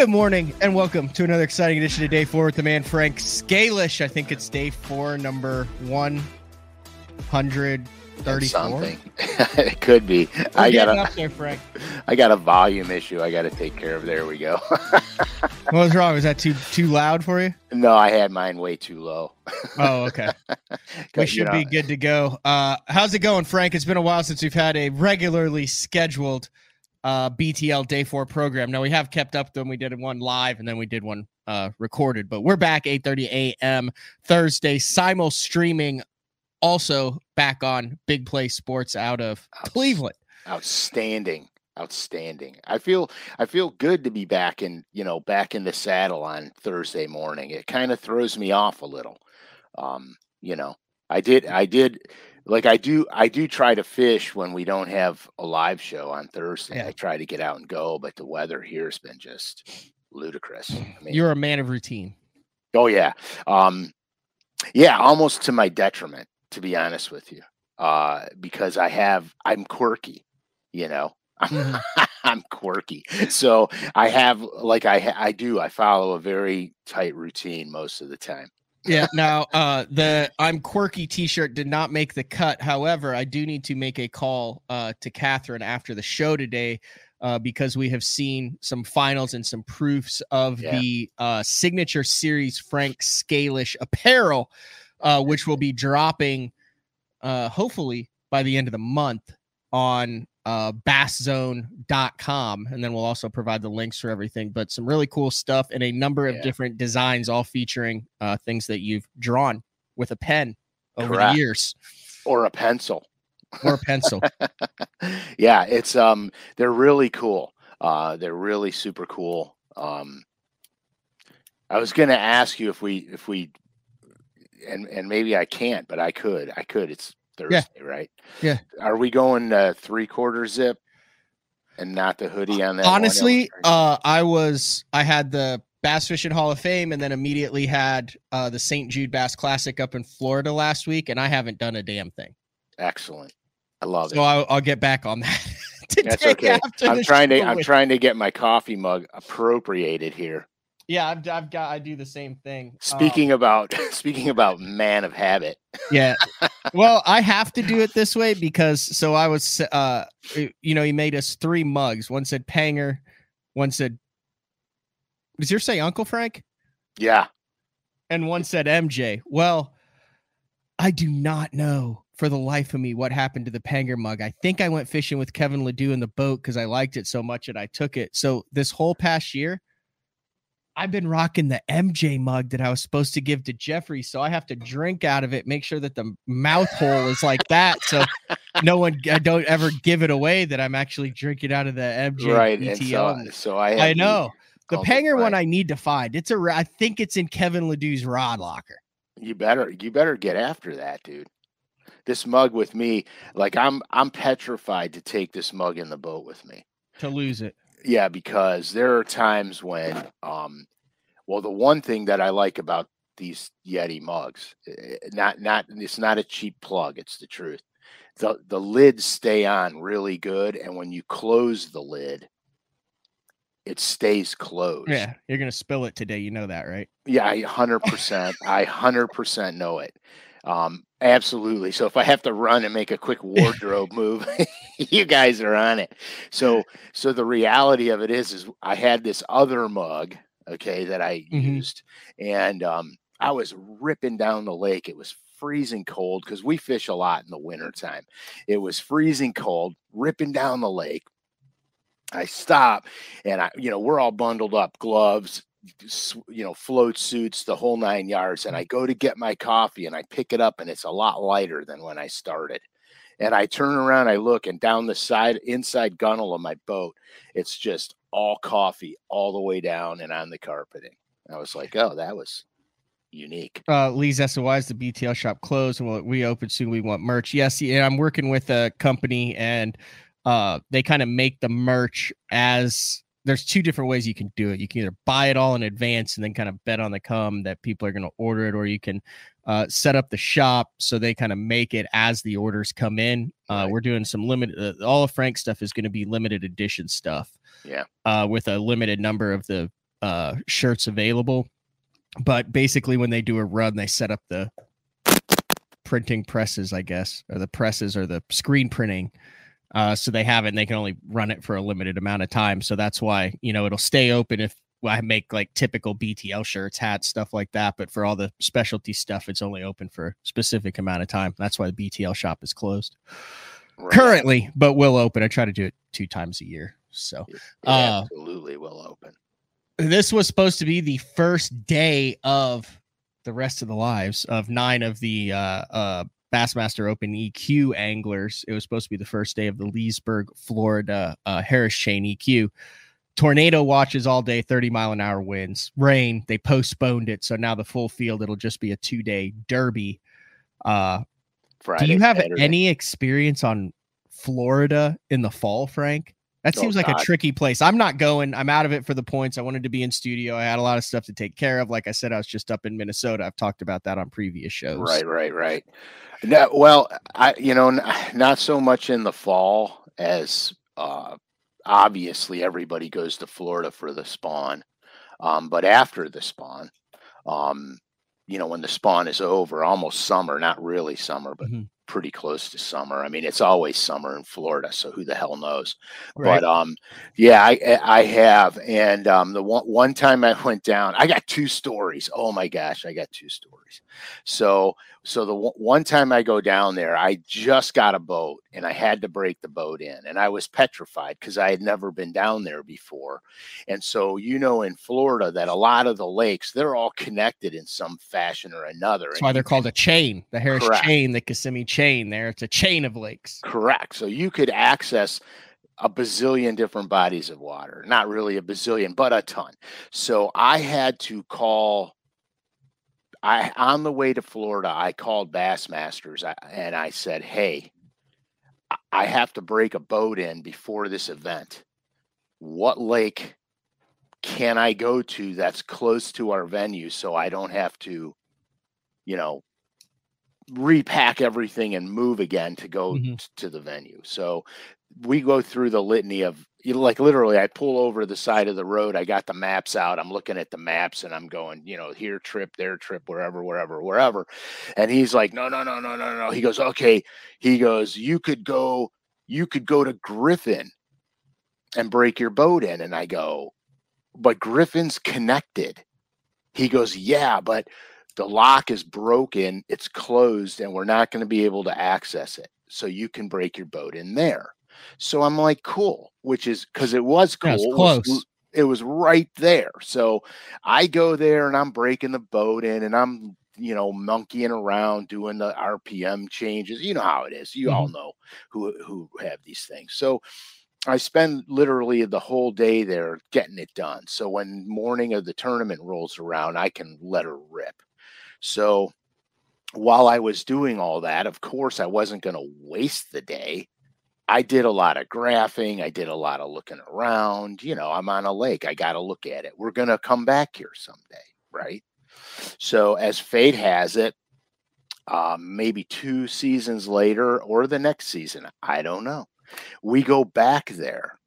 Good morning and welcome to another exciting edition of Day Four with the man Frank Scalish. I think it's day four, number one hundred thirty-four. Something. it could be. We're I got a, up there, Frank. I got a volume issue. I got to take care of. There we go. What was wrong? Was that too too loud for you? no, I had mine way too low. Oh, okay. we should you know, be good to go. Uh, how's it going, Frank? It's been a while since we've had a regularly scheduled uh, BTL Day Four program. Now we have kept up them. We did one live and then we did one uh, recorded, but we're back 8:30 a.m. Thursday, simul streaming. Also back on Big Play Sports out of Outs- Cleveland. Outstanding. Outstanding. I feel I feel good to be back in, you know, back in the saddle on Thursday morning. It kind of throws me off a little. Um, you know, I did I did like I do I do try to fish when we don't have a live show on Thursday. Yeah. I try to get out and go, but the weather here's been just ludicrous. I mean, You're a man of routine. Oh yeah. Um yeah, almost to my detriment, to be honest with you. Uh because I have I'm quirky, you know. Mhm. I'm quirky. So I have like I I do I follow a very tight routine most of the time. Yeah. Now, uh, the I'm quirky T-shirt did not make the cut. However, I do need to make a call uh, to Catherine after the show today uh, because we have seen some finals and some proofs of Yeah. the uh, signature series Frank Scalish apparel, uh, which will be dropping uh, hopefully by the end of the month on uh basszone.com and then we'll also provide the links for everything but some really cool stuff and a number of Yeah. different designs all featuring uh things that you've drawn with a pen over Correct. the years Or a pencil. or a pencil yeah, it's um they're really cool. Uh they're really super cool. Um I was gonna ask you if we if we and and maybe I can't, but I could. I could. It's Thursday, right? Yeah. Are we going uh three quarter zip and not the hoodie on that? honestly uh i was i had the bass fishing hall of fame and then immediately had uh the st jude bass classic up in florida last week and i haven't done a damn thing excellent. I love it. so I'll, I'll get back on that That's okay. I'm trying to I'm with- trying to get my coffee mug appropriated here. yeah I've, I've got i do the same thing Um, Speaking about speaking about man of habit. Yeah. Well, I have to do it this way because so I was uh you know, he made us three mugs. One said Panger, one said Does your say Uncle Frank? Yeah. And one said MJ. Well, I do not know for the life of me what happened to the Panger mug. I think I went fishing with Kevin Ledoux in the boat because I liked it so much and I took it. So this whole past year, I've been rocking the MJ mug that I was supposed to give to Jeffrey. So I have to drink out of it, make sure that the mouth hole is like that. So no one, I don't ever give it away that I'm actually drinking out of the MJ right. And so, so I I know. The Panger one I need to find. It's a I think it's in Kevin Ledoux's rod locker. You better you better get after that, dude. This mug with me, like I'm I'm petrified to take this mug in the boat with me. to lose it. Yeah, because there are times when um well the one thing that I like about these Yeti mugs, eh, not not it's not a cheap plug, it's the truth. The the lids stay on really good and when you close the lid it stays closed. Yeah, you're gonna spill it today. You know that, right? Yeah, I hundred percent. I hundred percent know it. Um, absolutely. So if I have to run and make a quick wardrobe move, you guys are on it. So so the reality of it is is I had this other mug, okay, that I Mhm. used, and um, I was ripping down the lake. It was freezing cold because we fish a lot in the wintertime. It was freezing cold, ripping down the lake. I stop and I, you know, we're all bundled up, gloves, you know, float suits, the whole nine yards. And I go to get my coffee and I pick it up and it's a lot lighter than when I started. And I turn around, I look, and down the side, inside gunnel of my boat, it's just all coffee all the way down and on the carpeting. I was like, oh, that was unique. Uh, Lee's is the BTL shop closed and we'll we open soon. We want merch. Yes, yeah, I'm working with a company and uh they kind of make the merch as there's two different ways you can do it. You can either buy it all in advance and then kind of bet on the come that people are going to order it, or you can uh, set up the shop so they kind of make it as the orders come in. Uh, Right. We're doing some limited, uh, all of Frank's stuff is going to be limited edition stuff. Yeah. Uh, with a limited number of the uh, shirts available. But basically, when they do a run, they set up the printing presses, I guess, or the presses or the screen printing. Uh, so they have it and they can only run it for a limited amount of time. So that's why, you know, it'll stay open if I make like typical BTL shirts, hats, stuff like that. But for all the specialty stuff, it's only open for a specific amount of time. That's why the BTL shop is closed right. currently, but will open. I try to do it two times a year. So uh, absolutely will open. This was supposed to be the first day of the rest of the lives of nine of the uh, uh, Bassmaster Open EQ anglers. It was supposed to be the first day of the Leesburg, Florida uh, Harris Chain EQ. Tornado watches all day, 30 mile an hour winds, rain. They postponed it. So now the full field, it'll just be a two day derby. Uh, Friday, do you have Saturday. any experience on Florida in the fall, Frank? That oh, seems oh, like God. a tricky place. I'm not going. I'm out of it for the points. I wanted to be in studio. I had a lot of stuff to take care of. Like I said, I was just up in Minnesota. I've talked about that on previous shows. Right, right, right. No, well, I you know not so much in the fall as uh, obviously everybody goes to Florida for the spawn, um, but after the spawn, um, you know when the spawn is over, almost summer, not really summer, but mm-hmm pretty close to summer. I mean, it's always summer in Florida, so who the hell knows? Right. But um, yeah, I I have, and um, the one one time I went down, I got two stories. Oh my gosh, I got two stories. So so the one time I go down there, I just got a boat and I had to break the boat in, and I was petrified because I had never been down there before. And so you know, in Florida, that a lot of the lakes they're all connected in some fashion or another. That's why they're called a chain, the Harris correct. chain, the Kissimmee chain. There, it's a chain of lakes. Correct. So you could access a bazillion different bodies of water. Not really a bazillion, but a ton. So I had to call I on the way to Florida, I called Bassmasters and I said, "Hey, I have to break a boat in before this event. What lake can I go to that's close to our venue so I don't have to, you know, repack everything and move again to go mm-hmm. t- to the venue?" So we go through the litany of you know, like literally I pull over the side of the road. I got the maps out. I'm looking at the maps and I'm going, you know, here trip, there trip, wherever, wherever, wherever. And he's like, no, no, no, no, no, no. He goes, okay. He goes, you could go, you could go to Griffin and break your boat in. And I go, but Griffin's connected. He goes, yeah, but the lock is broken, it's closed, and we're not going to be able to access it. So you can break your boat in there. So I'm like, cool, which is because it was cool. Close. It was, it was right there. So I go there and I'm breaking the boat in and I'm, you know, monkeying around doing the RPM changes. You know how it is. You mm-hmm. all know who who have these things. So I spend literally the whole day there getting it done. So when morning of the tournament rolls around, I can let her rip. So while I was doing all that, of course, I wasn't going to waste the day. I did a lot of graphing. I did a lot of looking around. You know, I'm on a lake. I got to look at it. We're going to come back here someday, right? So, as fate has it, um, maybe two seasons later or the next season, I don't know. We go back there,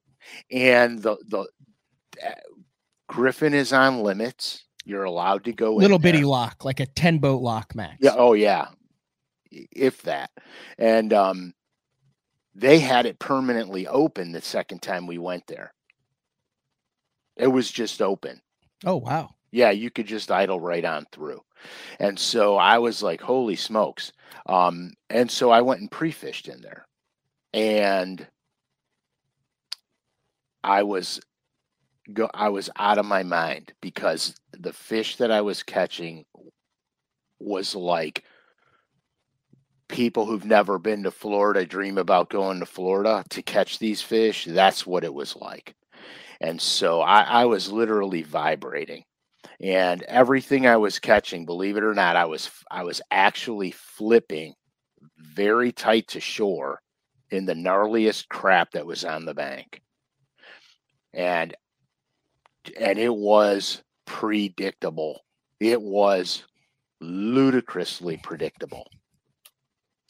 and the the uh, Griffin is on limits. You're allowed to go little bitty there. lock, like a ten boat lock max. Yeah. Oh yeah, if that. And um, they had it permanently open the second time we went there. It was just open. Oh, wow. Yeah, you could just idle right on through. And so I was like, holy smokes. Um, and so I went and pre fished in there. And I was go I was out of my mind because the fish that I was catching was like people who've never been to Florida dream about going to Florida to catch these fish. That's what it was like. And so I, I, was literally vibrating. And everything I was catching, believe it or not, I was I was actually flipping very tight to shore in the gnarliest crap that was on the bank. And and it was predictable. It was ludicrously predictable.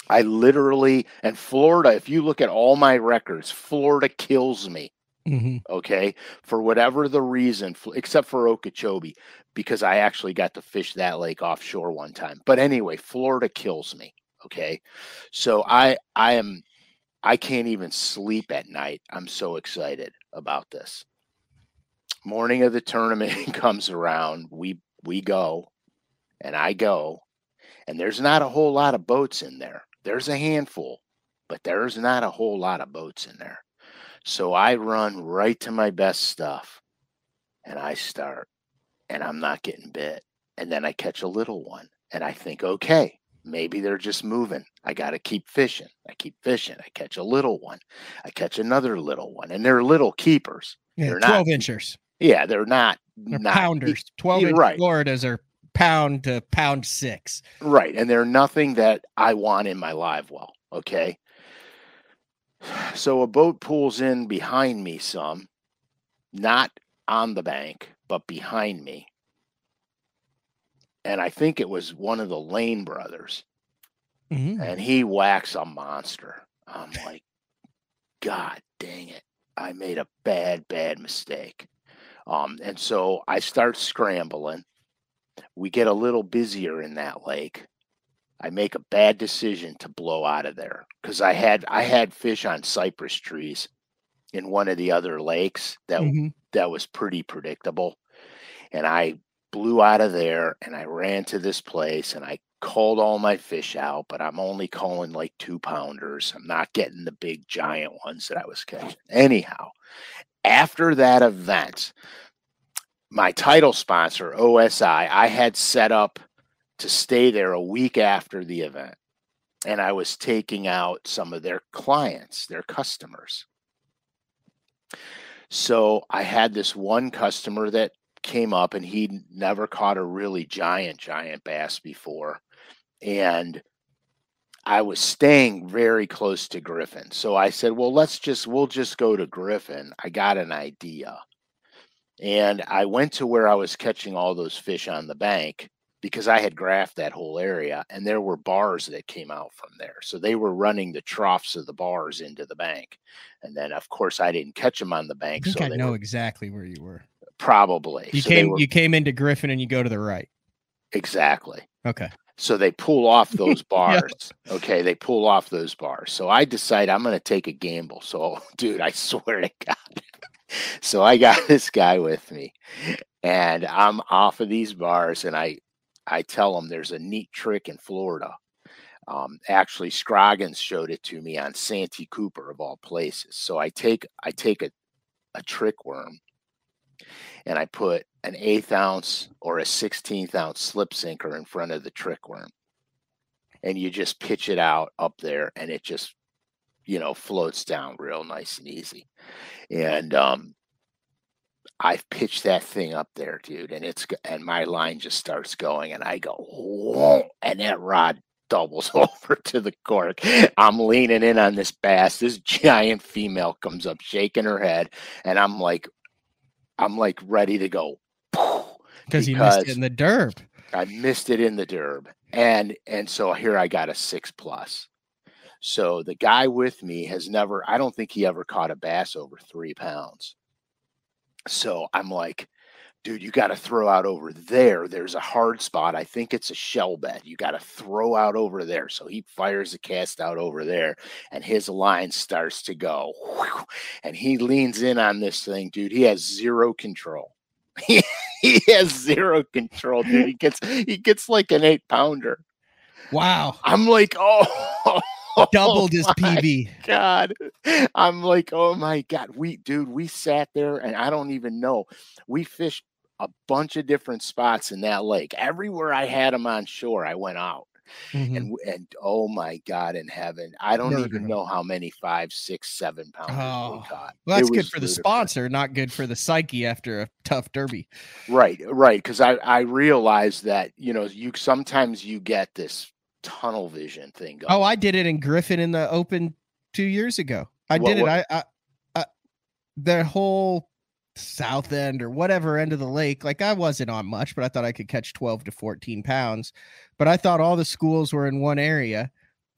I literally, and Florida, if you look at all my records, Florida kills me Mhm. Okay. For whatever the reason, except for Okeechobee, because I actually got to fish that lake offshore one time. But anyway, Florida kills me. Okay. So I I am I can't even sleep at night. I'm so excited about this. Morning of the tournament comes around. We we go and I go, and there's not a whole lot of boats in there. There's a handful, but there's not a whole lot of boats in there. So I run right to my best stuff and I start, and I'm not getting bit. And then I catch a little one, and I think, okay, maybe they're just moving. I got to keep fishing. I keep fishing. I catch a little one. I catch another little one, and they're little keepers. Yeah, They're not- 12 inchers. Yeah, they're not, They're not pounders. 12 inch right. Floridas are pound to pound six. Right. And they're nothing that I want in my live well. Okay. So a boat pulls in behind me some, not on the bank, but behind me. And I think it was one of the Lane brothers. Mhm. And he whacks a monster. I'm like, God dang it. I made a bad, bad mistake. Um, and so I start scrambling. We get a little busier in that lake. I make a bad decision to blow out of there because I had I had fish on cypress trees in one of the other lakes that Mhm. that was pretty predictable. And I blew out of there and I ran to this place and I called all my fish out, but I'm only calling like two pounders. I'm not getting the big giant ones that I was catching. Anyhow, after that event, my title sponsor, OSI, I had set up to stay there a week after the event. And I was taking out some of their clients, their customers. So I had this one customer that came up and he'd never caught a really giant, giant bass before. And I was staying very close to Griffin. So I said, well, let's just, we'll just go to Griffin. I got an idea. And I went to where I was catching all those fish on the bank because I had graphed that whole area and there were bars that came out from there. So they were running the troughs of the bars into the bank. And then, of course, I didn't catch them on the I bank. think so I know were exactly where you were. probably. You so came were- you came into Griffin and you go to the right. exactly. Okay. So they pull off those bars. Okay, they pull off those bars. So I decide I'm going to take a gamble. So, dude, I swear to God. so I got this guy with me, and I'm off of these bars, and I I tell him there's a neat trick in Florida. Um, actually, Scroggins showed it to me on Santee Cooper of all places. So I take I take a a trick worm, and I put an eighth ounce or a sixteenth ounce slip sinker in front of the trick worm, and you just pitch it out up there, and it just you know floats down real nice and easy. And um, I've pitched that thing up there, dude, and it's and my line just starts going, and I go, whoa, and that rod doubles over to the cork. I'm leaning in on this bass. This giant female comes up, shaking her head, and I'm like, I'm like ready to go. Because you missed it in the derb. I missed it in the derb, and and so here I got a six plus. So the guy with me has never. I don't think he ever caught a bass over three pounds. So I'm like, dude, you got to throw out over there. There's a hard spot. I think it's a shell bed. You got to throw out over there. So he fires the cast out over there, and his line starts to go. And he leans in on this thing, dude. He has zero control. He, has zero control, dude. He gets he gets like an eight pounder. Wow. I'm like, oh, Doubled his my PB. God. I'm like, oh my God. We, dude, we sat there and I don't even know. We fished a bunch of different spots in that lake. Everywhere I had them on shore, I went out. Mhm. And, and oh my God in heaven. I don't even know how many five, six, seven pounders Oh, we caught. Well, that's good for the sponsor, not good for the psyche after a tough derby. Right, right. Because I, I realized that, you know, you sometimes you get this tunnel vision thing going. Oh, I did it in Griffin in the Open two years ago. I What- did it. what- I, I, I, the whole south end or whatever end of the lake. Like I wasn't on much, but I thought I could catch twelve to fourteen pounds. But I thought all the schools were in one area,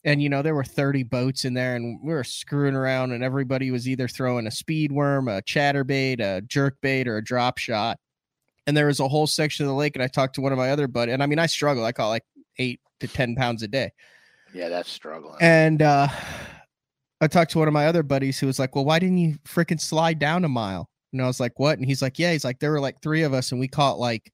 and you know there were 30 boats in there and we were screwing around and everybody was either throwing a speed worm a chatterbait a jerk bait or a drop shot and there was a whole section of the lake and i talked to one of my other buddies and i mean i struggle i caught like eight to ten pounds a day Yeah, that's struggling. and uh i talked to one of my other buddies who was like well why didn't you freaking slide down a mile and i was like what and he's like yeah he's like there were like three of us and we caught like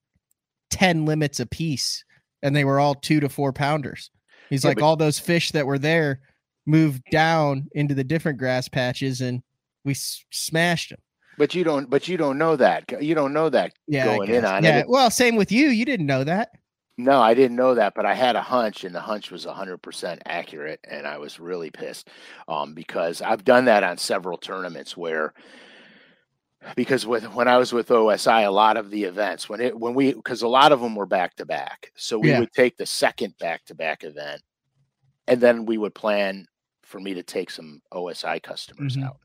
10 limits a piece and they were all two to four pounders He's Yeah, like but- all those fish that were there moved down into the different grass patches and we s- smashed them. but you don't. But you don't know that. You don't know that Yeah, going in on yeah. it. Well, same with you. You didn't know that. No, I didn't know that, but I had a hunch, and the hunch was 100% accurate, and I was really pissed um, because I've done that on several tournaments where, because with when I was with OSI, a lot of the events when it when we because a lot of them were back to back, so we Yeah. would take the second back to back event, and then we would plan for me to take some OSI customers Mhm. out,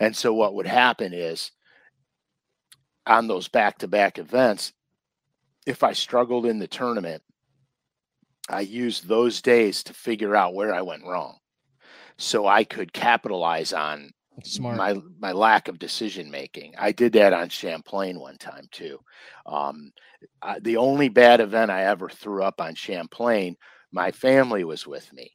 and so what would happen is on those back to back events if I struggled in the tournament, I used those days to figure out where I went wrong. So I could capitalize on Smart. my my lack of decision making. I did that on Champlain one time too. Um, I, the only bad event I ever threw up on Champlain, my family was with me.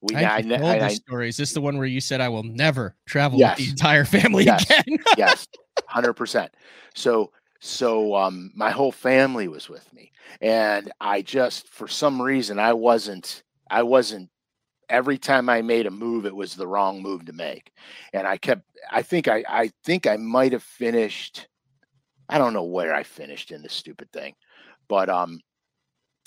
We I I, told I- this story. Is this the one where you said I will never travel Yes. with the entire family Yes. again? yes, hundred percent. So so um my whole family was with me. And I just for some reason I wasn't I wasn't every time I made a move, it was the wrong move to make. And I kept I think I I think I might have finished I don't know where I finished in this stupid thing. But um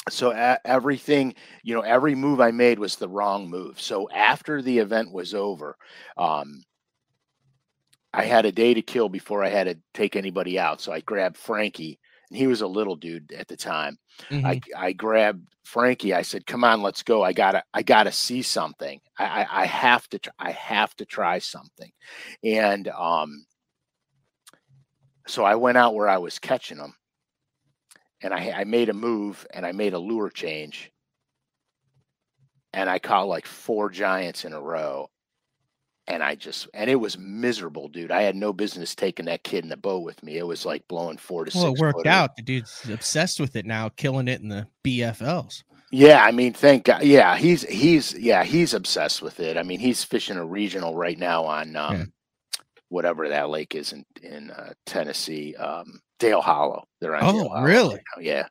so e- everything you know every move i made was the wrong move so after the event was over um I had a day to kill before I had to take anybody out. So I grabbed Frankie, he was a little dude at the time. Mhm. I I grabbed Frankie. I said, "Come on, let's go. I gotta I gotta see something. I I, I have to tr- I have to try something." And um, so I went out where I was catching them, and I I made a move and I made a lure change, and I caught like four giants in a row. And I just and it was miserable, dude. I had no business taking that kid in the boat with me. It was like blowing four to well, six. it worked footer. out. The dude's obsessed with it now, killing it in the BFLs. Yeah, I mean, thank God. Yeah, he's he's yeah he's obsessed with it. I mean, he's fishing a regional right now on um, Yeah. whatever that lake is in in uh, Tennessee, um, Dale Hollow. They're on. Oh, really? right Yeah.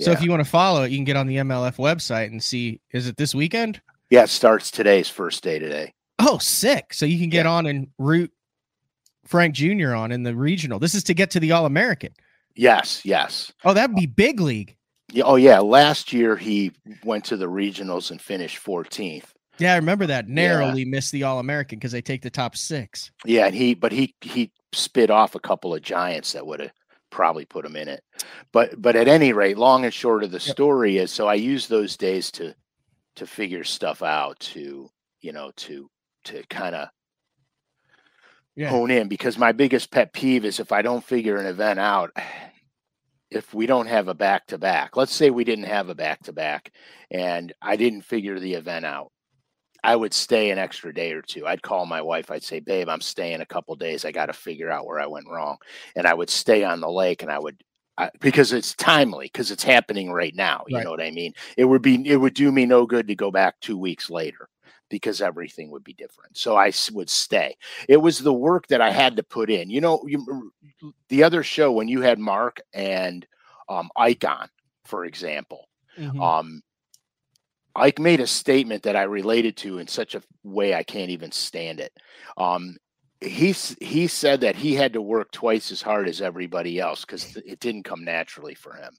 So if you want to follow it, you can get on the MLF website and see. Is it this weekend? Yeah, it starts today's first day today. Oh, sick! So you can get on and root Frank Jr. on in the regional. This is to get to the All American. Yes, yes. Oh, that'd be big league. Yeah, oh yeah. Last year he went to the regionals and finished 14th. Yeah, I remember that. Narrowly missed the All American because they take the top six. Yeah, and he but he he spit off a couple of giants that would have probably put him in it. But but at any rate, long and short of the Yep. story is so I use those days to to figure stuff out to you know to to kind of Yeah. hone in because my biggest pet peeve is if I don't figure an event out if we don't have a back to back let's say we didn't have a back to back and I didn't figure the event out I would stay an extra day or two. I'd call my wife. I'd say, "Babe, I'm staying a couple days. I got to figure out where I went wrong." And I would stay on the lake, and I would I, because it's timely because it's happening right now. You Right. know what I mean? It would be it would do me no good to go back two weeks later because everything would be different. So I would stay. It was the work that I had to put in. You know, you, the other show when you had Mark and um, Ike on, for example. Mhm. Um, Ike made a statement that I related to in such a way I can't even stand it. Um, he he said that he had to work twice as hard as everybody else because it didn't come naturally for him,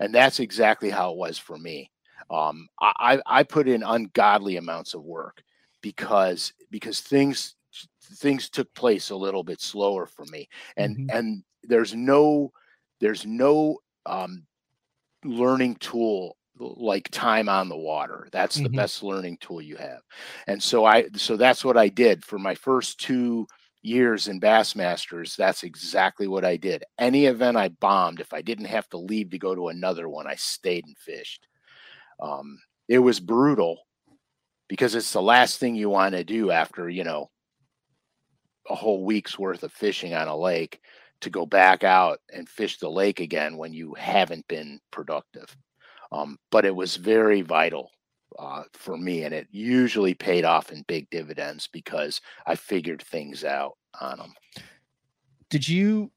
and that's exactly how it was for me. Um, I I put in ungodly amounts of work because because things things took place a little bit slower for me, and Mhm. and there's no there's no um, learning tool like time on the water. That's the Mhm. best learning tool you have. And so i so that's what i did for my first two years in bassmasters. That's exactly what i did. Any event i bombed if i didn't have to leave to go to another one i stayed and fished um, it was brutal because it's the last thing you want to do after, you know, a whole week's worth of fishing on a lake to go back out and fish the lake again when you haven't been productive. Um, but it was very vital uh, for me, and it usually paid off in big dividends because I figured things out on them. Did you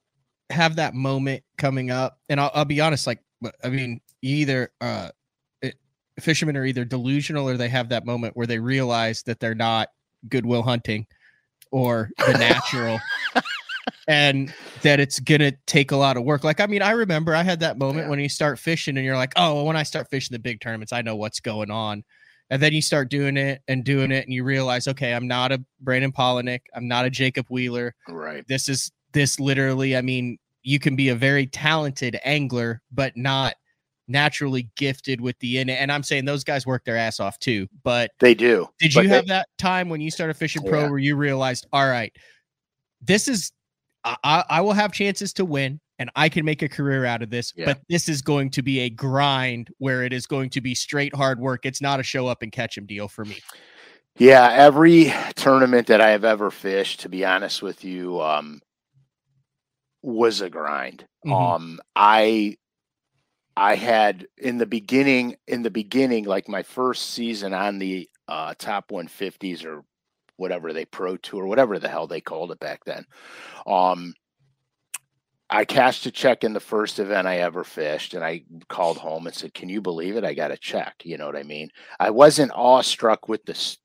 have that moment coming up? And I'll, I'll be honest, like, I mean, either uh, fishermen are either delusional or they have that moment where they realize that they're not goodwill hunting or the natural. and that it's gonna take a lot of work. Like, I mean, I remember I had that moment yeah. when you start fishing and you're like, oh, well, when I start fishing the big tournaments, I know what's going on. And then you start doing it and doing it, and you realize, okay, I'm not a Brandon Palaniuk, I'm not a Jacob Wheeler. Right. This is this literally, I mean, you can be a very talented angler, but not naturally gifted with the in and I'm saying those guys work their ass off too, but they do. Did you have that time when you started fishing pro yeah. where you realized, all right, this is I, I will have chances to win and I can make a career out of this, yeah. but this is going to be a grind where it is going to be straight hard work. It's not a show up and catch 'em deal for me. Yeah, every tournament that I have ever fished, to be honest with you, um, was a grind. Mm-hmm. Um, I I had in the beginning, in the beginning, like my first season on the uh, top 150s or whatever they pro tour, whatever the hell they called it back then. Um, I cashed a check in the first event I ever fished, and I called home and said, "Can you believe it? I got a check." You know what I mean? I wasn't awestruck with the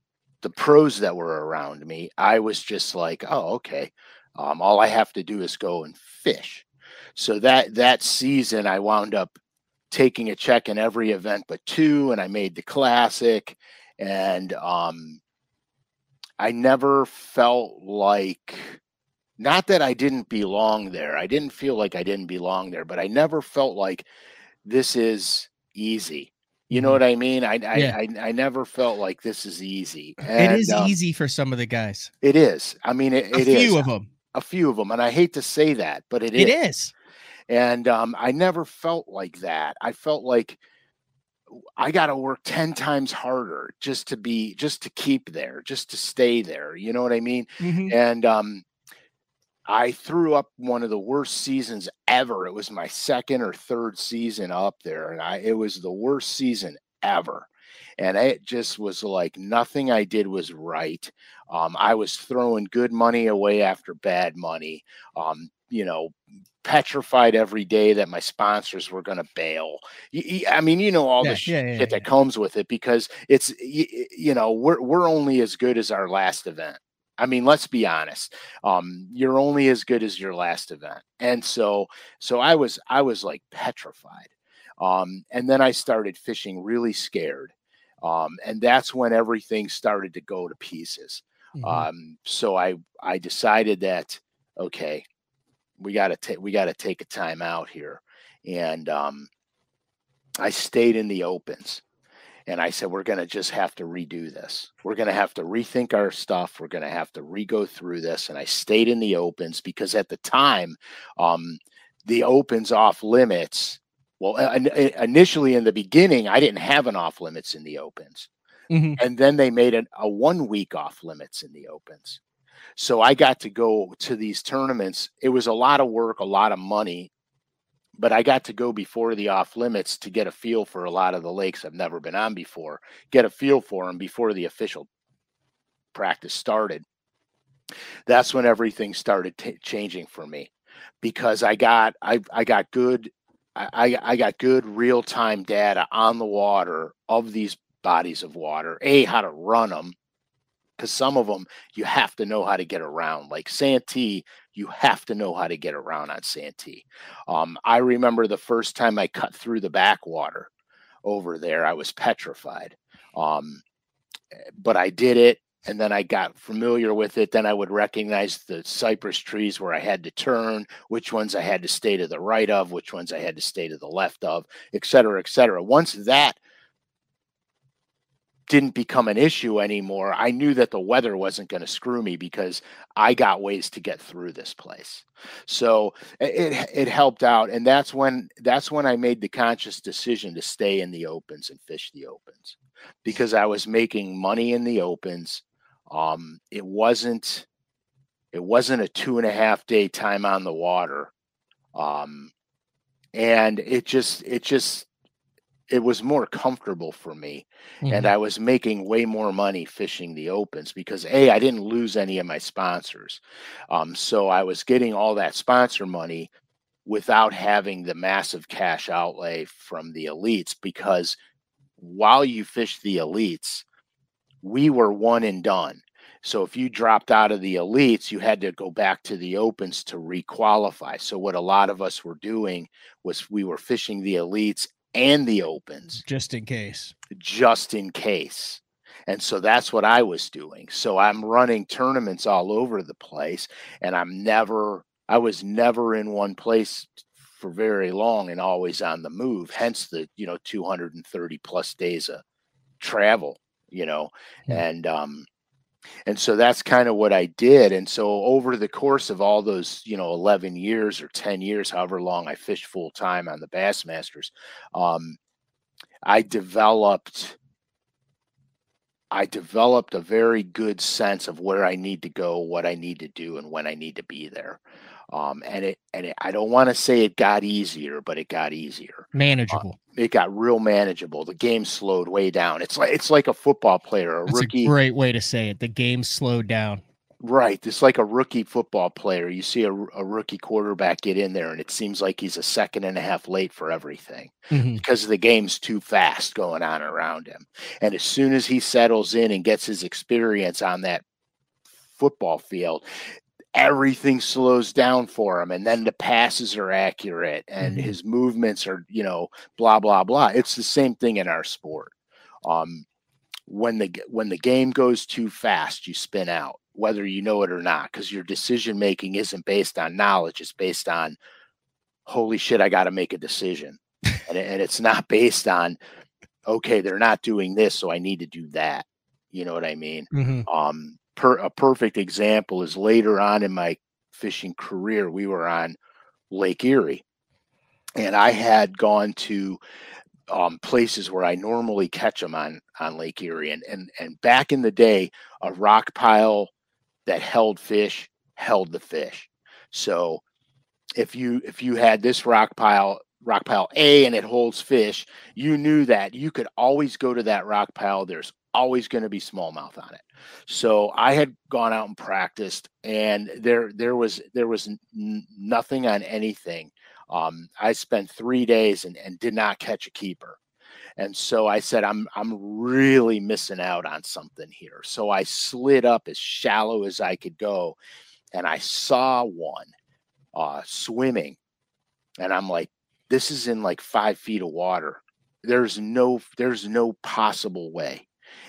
the pros that were around me. I was just like, "Oh, okay. Um, all I have to do is go and fish." So that that season, I wound up taking a check in every event but two, and I made the classic, and um, I never felt like not that I didn't belong there. I didn't feel like I didn't belong there, but I never felt like this is easy. You know mm-hmm. what I mean? I I, yeah. I, I never felt like this is easy. And, it is um, easy for some of the guys. It is. I mean, it, a it few of them. A few of them, and I hate to say that, but it, it is. is. And um, I never felt like that. I felt like I got to work 10 times harder just to be, just to keep there, just to stay there. You know what I mean? Mm-hmm. And, um, I threw up one of the worst seasons ever. It was my second or third season up there, and I it was the worst season ever. And it just was like nothing I did was right. Um, I was throwing good money away after bad money. Um, you know, petrified every day that my sponsors were going to bail. I mean, you know all yeah, the shit yeah, yeah, that comes with it because it's you know we're we're only as good as our last event. I mean, let's be honest. Um, you're only as good as your last event, and so so I was I was like petrified. Um, and then I started fishing really scared, um, and that's when everything started to go to pieces. Mm-hmm. Um, so I I decided that okay, we got to take we got to take a time out here, and um, I stayed in the opens, and I said we're going to just have to redo this. We're going to have to rethink our stuff. We're going to have to re-go through this, and I stayed in the opens because at the time, um, the opens off limits. Well, initially in the beginning, I didn't have an off limits in the opens. Mm-hmm. And then they made an, a one week off limits in the opens. So I got to go to these tournaments. It was a lot of work, a lot of money, but I got to go before the off limits to get a feel for a lot of the lakes I've never been on before, get a feel for them before the official practice started. That's when everything started t- changing for me because I got I I got good I I got good real time data on the water of these bodies of water. A how to run them because some of them you have to know how to get around. Like Santee, you have to know how to get around on Santee. Um, I remember the first time I cut through the backwater over there, I was petrified. Um, eh, but I did it and then I got familiar with it. Then I would recognize the cypress trees where I had to turn, which ones I had to stay to the right of, which ones I had to stay to the left of, et cetera, et cetera. Once that didn't become an issue anymore, I knew that the weather wasn't going to screw me because I got ways to get through this place. So it it helped out, and that's when that's when I made the conscious decision to stay in the opens and fish the opens because I was making money in the opens. Um, it wasn't it wasn't a two and a half day time on the water, um, and it just it just it was more comfortable for me. Mm-hmm. and i was making way more money fishing the opens because a i didn't lose any of my sponsors. Um, so i was getting all that sponsor money without having the massive cash outlay from the elites because while you fish the elites we were one and done so if you dropped out of the elites, you had to go back to the opens to requalify. So what a lot of us were doing was we were fishing the elites and the opens just in case. Just in case. And so that's what I was doing. So I'm running tournaments all over the place and I'm never I was never in one place for very long and always on the move. Hence the, you know, 230 plus days of travel, you know. Yeah. And um and so that's kind of what I did. And so over the course of all those, you know, 11 years or 10 years, however long I fished full time on the Bassmasters, um, I developed I developed a very good sense of where I need to go, what I need to do, and when I need to be there. Um, and it and it, I don't want to say it got easier, but it got easier, uh, manageable. Uh, it got real manageable. The game slowed way down. It's like it's like a football player, a That's rookie. A great way to say it. The game slowed down. Right. It's like a rookie football player. You see a, a, rookie quarterback get in there, and it seems like he's a second and a half late for everything mm-hmm. because the game's too fast going on around him. And as soon as he settles in and gets his experience on that football field, everything slows down for him and then the passes are accurate and mm-hmm. his movements are you know blah blah blah it's the same thing in our sport um when the when the game goes too fast you spin out whether you know it or not because your decision making isn't based on knowledge it's based on holy shit i got to make a decision. And, and it's not based on okay they're not doing this so i need to do that. You know what i mean? Mm-hmm. um per, a perfect example is later on in my fishing career, we were on Lake Erie, and I had gone to um, places where I normally catch them on on Lake Erie, and and and back in the day, a rock pile that held fish held the fish. So if you if you had this rock pile rock pile A and it holds fish, you knew that you could always go to that rock pile. There's always going to be smallmouth on it. So I had gone out and practiced, and there there was there was n- nothing on anything. Um, I spent three days and, and did not catch a keeper. And so I said, I'm I'm really missing out on something here. So I slid up as shallow as I could go, and I saw one uh, swimming, and I'm like, this is in like five feet of water. There's no there's no possible way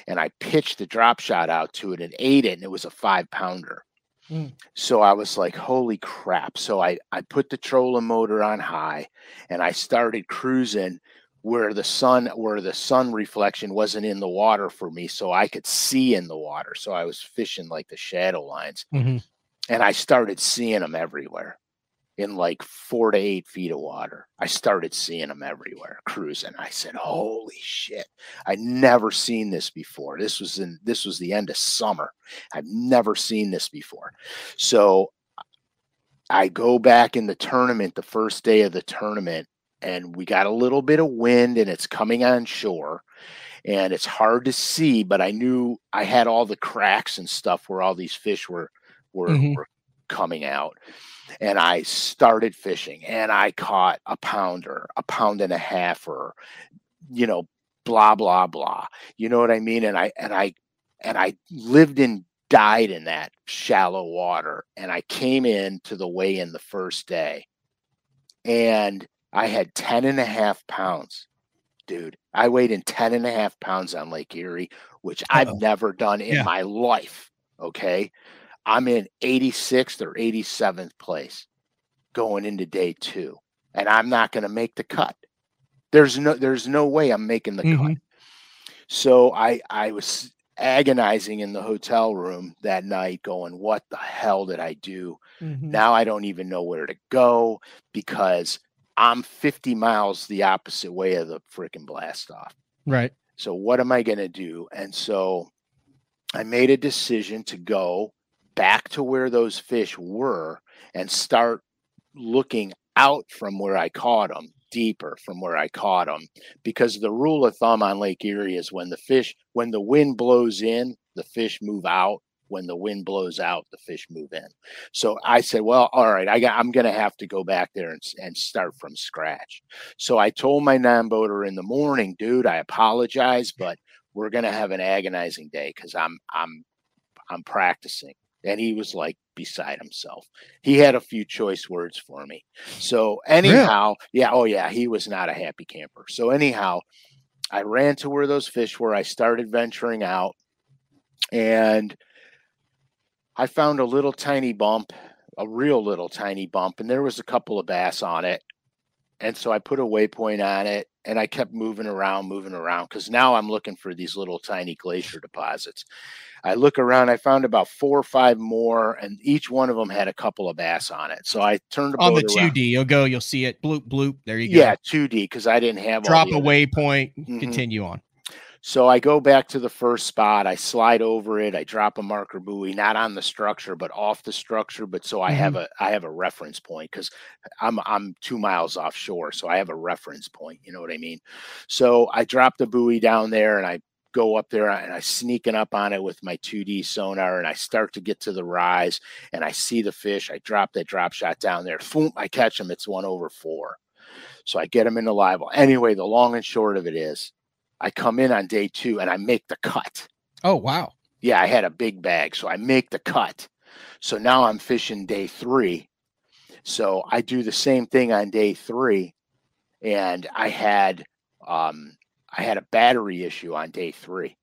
and I pitched the drop shot out to it and ate it, and it was a five pounder. Mm. So I was like, holy crap. So I, I put the trolling motor on high and I started cruising where the sun where the sun reflection wasn't in the water for me so I could see in the water. So I was fishing like the shadow lines. Mm-hmm. And I started seeing them everywhere in like four to eight feet of water. I started seeing them everywhere cruising. I said, "Holy shit! I never seen this before. This was in this was the end of summer. I've never seen this before." So I go back in the tournament the first day of the tournament, and we got a little bit of wind, and it's coming on shore. And it's hard to see, but I knew I had all the cracks and stuff where all these fish were were, mm-hmm. were coming out and I started fishing and I caught a pounder, a pound and a half, or you know, blah blah blah. You know what I mean? And I and I and I lived and died in that shallow water. And I came in to the weigh in the first day and I had 10 and a half pounds. Dude, I weighed in 10 and a half pounds on Lake Erie, which Uh-oh. I've never done in yeah. my life. Okay. I'm in 86th or 87th place going into day two, and I'm not going to make the cut. There's no there's no way I'm making the mm-hmm. cut. So I I was agonizing in the hotel room that night going what the hell did I do? Mhm. Now I don't even know where to go because I'm 50 miles the opposite way of the freaking blast off. Right. So what am I going to do? And so I made a decision to go back to where those fish were and start looking out from where I caught them, deeper from where I caught them. Because the rule of thumb on Lake Erie is when the fish, when the wind blows in, the fish move out. When the wind blows out, the fish move in. So I said, well, all right, I got, I'm going to have to go back there and, and start from scratch. So I told my non-boater in the morning, dude, I apologize, but we're going to have an agonizing day because I'm, I'm, I'm practicing. And he was like beside himself. He had a few choice words for me. So anyhow, yeah, oh yeah, he was not a happy camper. So anyhow, I ran to where those fish were. I started venturing out and I found a little tiny bump, a real little tiny bump, and there was a couple of bass on it. And so I put a waypoint on it and I kept moving around, moving around because now I'm looking for these little tiny glacier deposits. I look around, I found about four or five more, and each one of them had a couple of bass on it. So I turned the On the two. D, you'll go. You'll see it. Bloop bloop. There you go. Yeah, 2D because I didn't have Drop a waypoint. Mhm. Continue on. So I go back to the first spot. I slide over it. I drop a marker buoy, not on the structure, but off the structure. But so I have mm-hmm. a I have a reference point because I'm I'm two miles offshore, so I have a reference point. You know what I mean? So I drop the buoy down there, and I go up there, and I sneaking up on it with my 2D sonar, and I start to get to the rise, and I see the fish. I drop that drop shot down there. Boom! I catch him. It's one over four. So I get him in the live. Anyway, the long and short of it is, I come in on day two and I make the cut. Oh wow. Yeah, I had a big bag, so I make the cut. So now I'm fishing day three. So I do the same thing on day three, and I had um, I had a battery issue on day three,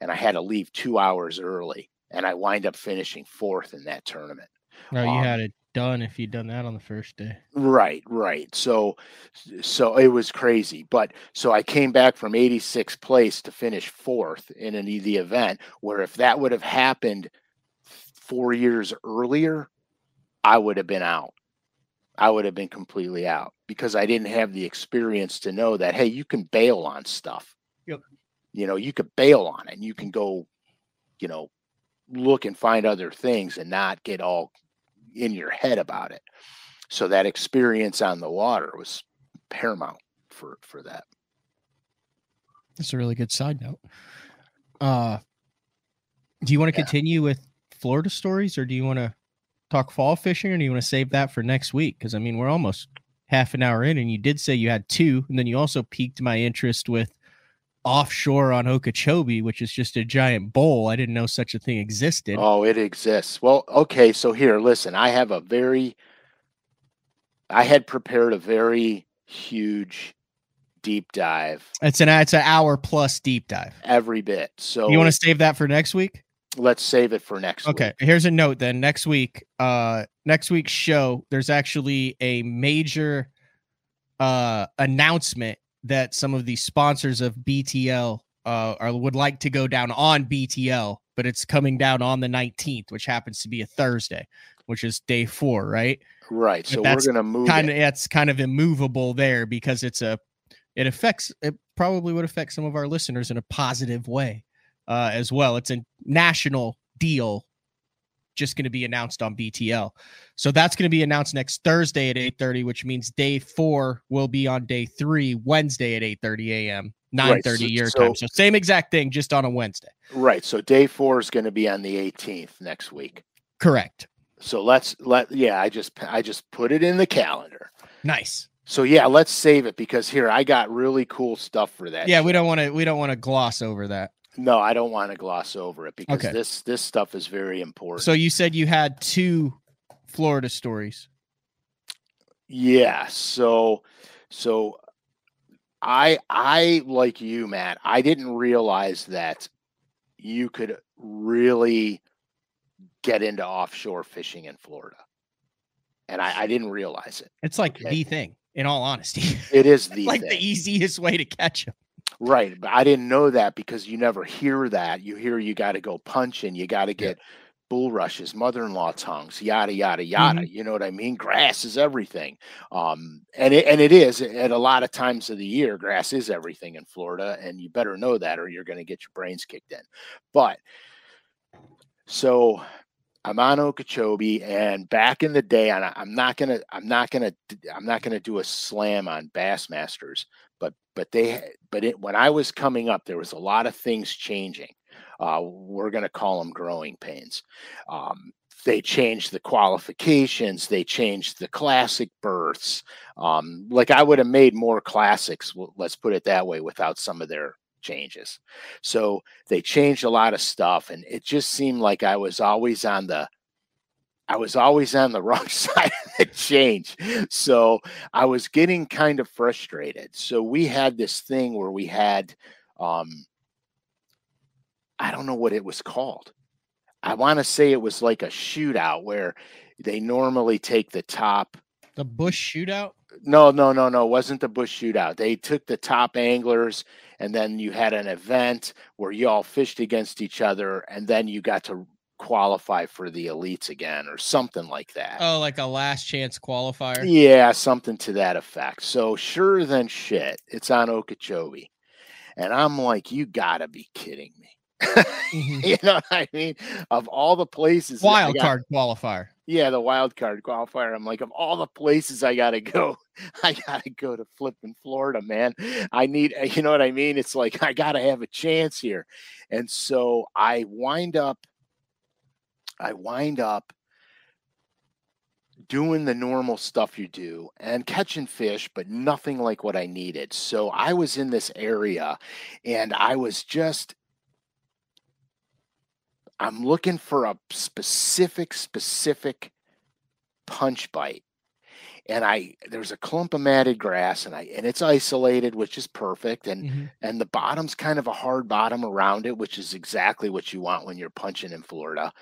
and I had to leave two hours early, and I wind up finishing fourth in that tournament. No, you Um, had it done if you'd done that on the first day. Right, right. So so it was crazy. But so I came back from 86th place to finish fourth in an, the event where if that would have happened 4 years earlier, I would have been out. I would have been completely out because I didn't have the experience to know that hey, you can bail on stuff. Yep. You know, you could bail on it and you can go, you know, look and find other things and not get all in your head about it. So that experience on the water was paramount for for that. That's a really good side note. Uh, do you want to Yeah. continue with Florida stories, or do you want to talk fall fishing, or do you want to save that for next week? Because I mean, we're almost half an hour in, and you did say you had two, and then you also piqued my interest with offshore on Okeechobee, which is just a giant bowl. I didn't know such a thing existed. Oh, it exists. Well, okay, so here, listen, I have a very I had prepared a very huge deep dive It's an it's an hour plus deep dive. every bit. So You want to save that for next week? let's save it for next Okay, week. here's a note then. Next week, uh next week's show, there's actually a major uh announcement that some of the sponsors of BTL uh are, would like to go down on BTL, but it's coming down on the 19th, which happens to be a Thursday, which is day 4, right? Right. So we're gonna move Kind of it's kind of immovable there because it's a it affects it probably would affect some of our listeners in a positive way uh as well. It's a national deal just going to be announced on BTL. So that's going to be announced next Thursday at 8:30, which means day 4 will be on day 3 Wednesday at 8:30 a.m. 9:30 Right, so- your so- time. So same exact thing just on a Wednesday. Right. So day four is gonna be on the 18th next week. Correct. So let's let yeah, I just I just put it in the calendar. Nice. So yeah, let's save it because here I got really cool stuff for that. Yeah, we don't want to we don't want to gloss over that. No, I don't want to gloss over it because Okay. this this stuff is very important. So you said you had two Florida stories. yeah, so so I I like you, Matt. I didn't realize that you could really get into offshore fishing in Florida, and I, I didn't realize it. It's like Okay. the thing, in all honesty. It is the like thing. the easiest way to catch them. Right. But I didn't know that because you never hear that. You hear you got to go punching, you got to get bull rushes, mother-in-law tongues, yada yada yada. Mhm. You know what I mean? Grass is everything, um, and it and it is at a lot of times of the year. Grass is everything in Florida, and you better know that, or you're going to get your brains kicked in. But so I'm on Okeechobee, and back in the day, and I, I'm not gonna, I'm not gonna, I'm not gonna do a slam on Bassmasters, but they, but it when I was coming up, there was a lot of things changing. Uh, we're gonna call them growing pains. Um, they changed the qualifications. They changed the classic berths. Um, like I would have made more classics. Let's put it that way, without some of their changes. So they changed a lot of stuff and it just seemed like i was always on the i was always on the wrong side change so i was getting kind of frustrated so we had this thing where we had um i don't know what it was called i want to say it was like a shootout where they normally take the top The Bush shootout. no, no, no, no. It wasn't the Bush shootout. They took the top anglers, and then you had an event where you all fished against each other, and then you got to qualify for the elites again, or something like that. Oh, like a last chance qualifier. Yeah, something to that effect. So sure than shit, it's on Okeechobee, and I'm like, you gotta be kidding me. Mhm. you know what I mean? Of all the places, Wild got- card qualifier. yeah, the wild card qualifier. I'm like, of all the places I gotta go, I gotta go to flipping Florida, man. I need, you know what I mean? It's like I gotta have a chance here, and so I wind up, I wind up doing the normal stuff you do and catching fish, but nothing like what I needed. So I was in this area, and I was just I'm looking for a specific, specific punch bite. And I there's a clump of matted grass and I and it's isolated, which is perfect. And Mhm. and the bottom's kind of a hard bottom around it, which is exactly what you want when you're punching in Florida.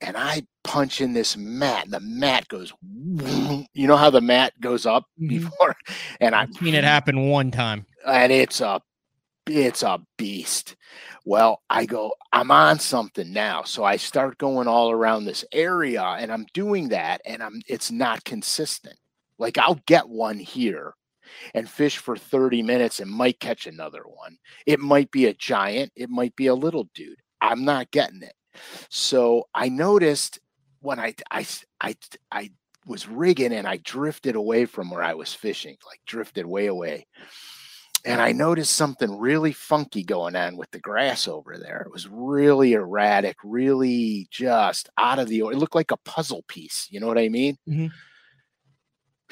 And I punch in this mat, and the mat goes, you know how the mat goes up Mhm. before, and I I've seen it happen one time. and it's a it's a beast. Well, I go, I'm on something now. So I start going all around this area and I'm doing that and I'm it's not consistent. Like I'll get one here and fish for 30 minutes and might catch another one. It might be a giant, it might be a little dude. I'm not getting it. So I noticed when I I I I was rigging and I drifted away from where I was fishing, like drifted way away and I noticed something really funky going on with the grass over there. It was really erratic, really just out of the. It looked like a puzzle piece. You know what I mean? Mhm.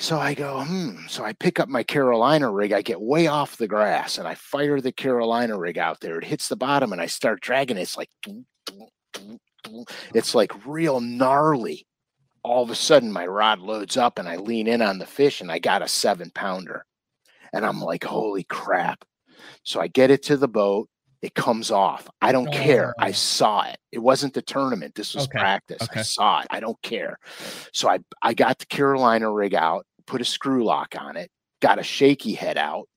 So I go, hmm. So I pick up my Carolina rig. I get way off the grass and I fire the Carolina rig out there. It hits the bottom and I start dragging. it. It's like, doo, doo, doo, doo. it's like real gnarly. All of a sudden, my rod loads up and I lean in on the fish and I got a seven pounder. And I'm like, holy crap. So I get it to the boat. It comes off. I don't care. I Oh. saw it. It wasn't the tournament. This was Okay, practice. I saw it. I don't care. So I, I got the Carolina rig out, put a screw lock on it, got a shaky head out,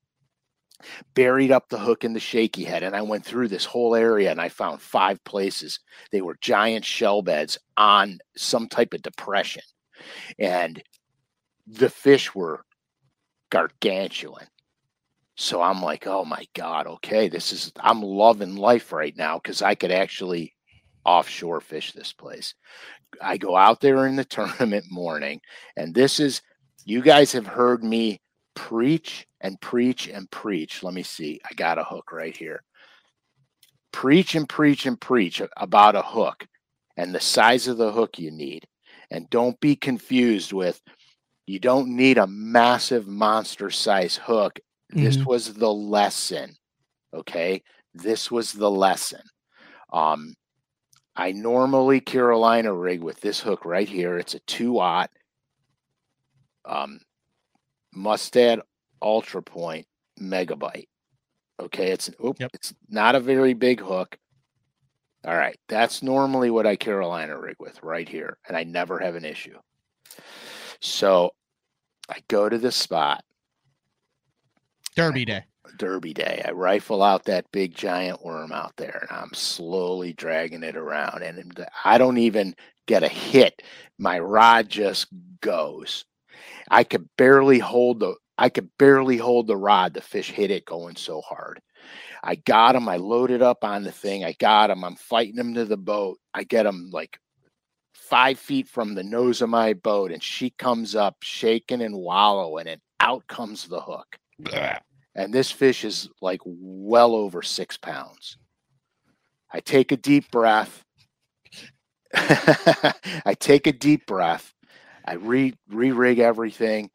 buried up the hook in the shaky head. And I went through this whole area and I found five places. They were giant shell beds on some type of depression. And the fish were gargantuan. So I'm like, oh my God, okay, this is, I'm loving life right now because I could actually offshore fish this place. I go out there in the tournament morning, and this is, you guys have heard me preach and preach and preach. Let me see, I got a hook right here. Preach and preach and preach about a hook and the size of the hook you need. And don't be confused with, you don't need a massive monster size hook. This Mhm. was the lesson. Okay. This was the lesson. Um, I normally Carolina rig with this hook right here. It's a two aught um, Mustad Ultra Point Megabyte. Okay, it's oop, Yep. it's not a very big hook. All right, that's normally what I Carolina rig with right here, and I never have an issue. So I go to this spot. Derby day. Derby day. I rifle out that big giant worm out there and I'm slowly dragging it around. And I don't even get a hit. My rod just goes. I could barely hold the I could barely hold the rod. The fish hit it going so hard. I got him. I loaded up on the thing. I got him. I'm fighting him to the boat. I get him like five feet from the nose of my boat, and she comes up shaking and wallowing, and out comes the hook. And this fish is like well over six pounds. I take a deep breath. I take a deep breath. I re re rig everything.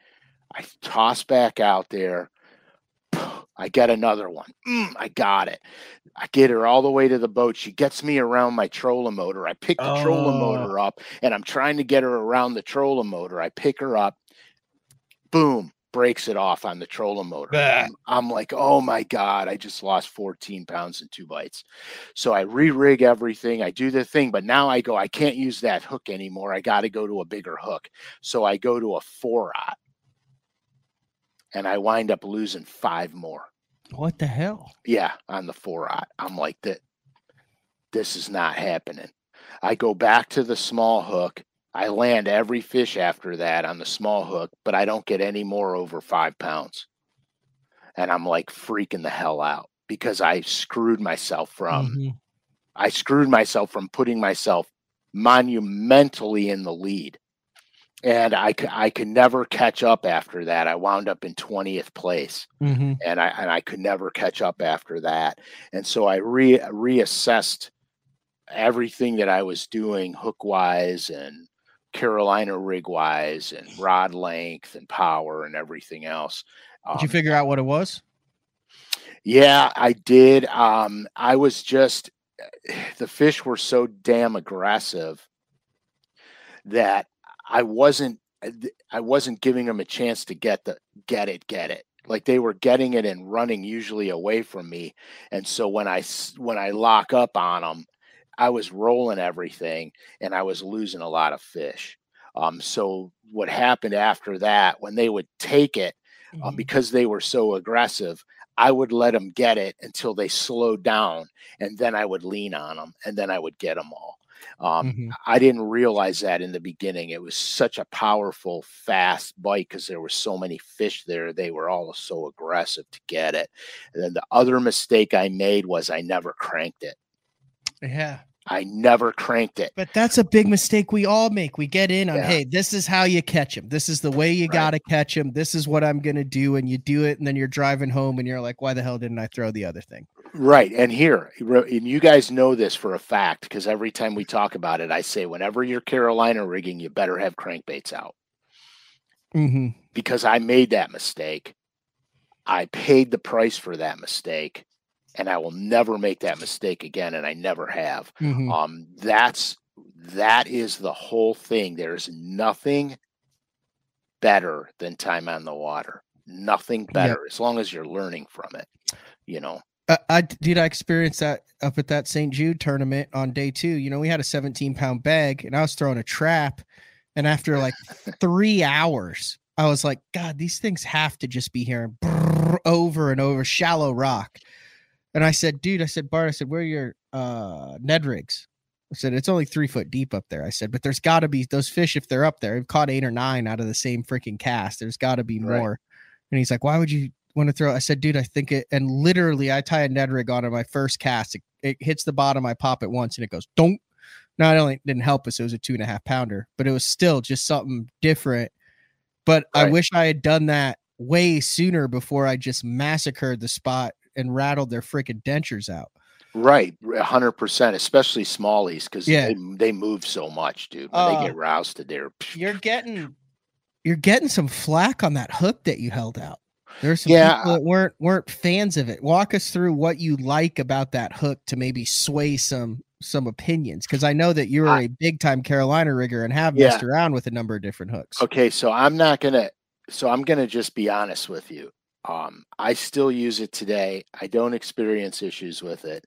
I toss back out there. I get another one. Mm, I got it. I get her all the way to the boat. She gets me around my trolling motor. I pick the oh. trolling motor up and I'm trying to get her around the trolling motor. I pick her up. Boom breaks it off on the trolling motor. I'm, I'm, like, oh my God, I just lost 14 pounds in two bites. So I re rig everything. I do the thing, but now I go, I can't use that hook anymore. I got to go to a bigger hook. So I go to a four aught and I wind up losing five more. What the hell? Yeah, on the four aught. I'm like, that. This is not happening. I go back to the small hook I land every fish after that on the small hook, but I don't get any more over five pounds. And I'm like freaking the hell out because I screwed myself from mm-hmm. I screwed myself from putting myself monumentally in the lead. And I, I could never catch up after that. I wound up in 20th place mm-hmm. and I and I could never catch up after that. And so I re reassessed everything that I was doing hook wise and Carolina rig wise and rod length and power and everything else. Um, did you um, figure out what it was? Yeah, I did. Um, I was just the fish were so damn aggressive that I wasn't I wasn't giving them a chance to get the get it, get it. Like they were getting it and running usually away from me. And so when I when I lock up on them, I was rolling everything and I was losing a lot of fish. Um, so what happened after that, when they would take it, uh, mm-hmm. uh, because they were so aggressive, I would let them get it until they slowed down, and then I would lean on them, and then I would get them all. Um, mm-hmm. I didn't realize that in the beginning. It was such a powerful, fast bite because there were so many fish there. They were all so aggressive to get it. And then the other mistake I made was I never cranked it. Yeah. I never cranked it. But that's a big mistake we all make. We get in on, yeah. hey, this is how you catch him. This is the way you right. got to catch him. This is what I'm going to do. And you do it. And then you're driving home and you're like, why the hell didn't I throw the other thing? Right. And here, and you guys know this for a fact because every time we talk about it, I say, whenever you're Carolina rigging, you better have crankbaits out. Mm-hmm. Because I made that mistake. I paid the price for that mistake and I will never make that mistake again, and I never have. Mm-hmm. Um, that's that is the whole thing. There's nothing better than time on the water. Nothing better yep. as long as you're learning from it. You know. Uh, I did I experience that up at that St. Jude tournament on day two. You know, we had a 17 pound bag, and I was throwing a trap, and after like three hours, I was like, God, these things have to just be here over and over, shallow rock. And I said, dude, I said, Bart, I said, where are your uh Ned rigs? I said, it's only three foot deep up there. I said, but there's got to be those fish, if they're up there, have caught eight or nine out of the same freaking cast. There's got to be more. Right. And he's like, why would you want to throw? I said, dude, I think it. And literally, I tie a Ned rig on my first cast. It, it hits the bottom. I pop it once and it goes, don't. Not only didn't help us, it was a two and a half pounder, but it was still just something different. But right. I wish I had done that way sooner before I just massacred the spot and rattled their freaking dentures out. Right, hundred percent, especially smallies because yeah. they, they move so much, dude. When uh, they get roused rousted, there. You're getting, you're getting some flack on that hook that you held out. There's some yeah, people that weren't weren't fans of it. Walk us through what you like about that hook to maybe sway some some opinions because I know that you're I, a big time Carolina rigger and have yeah. messed around with a number of different hooks. Okay, so I'm not gonna. So I'm gonna just be honest with you. Um, I still use it today. I don't experience issues with it.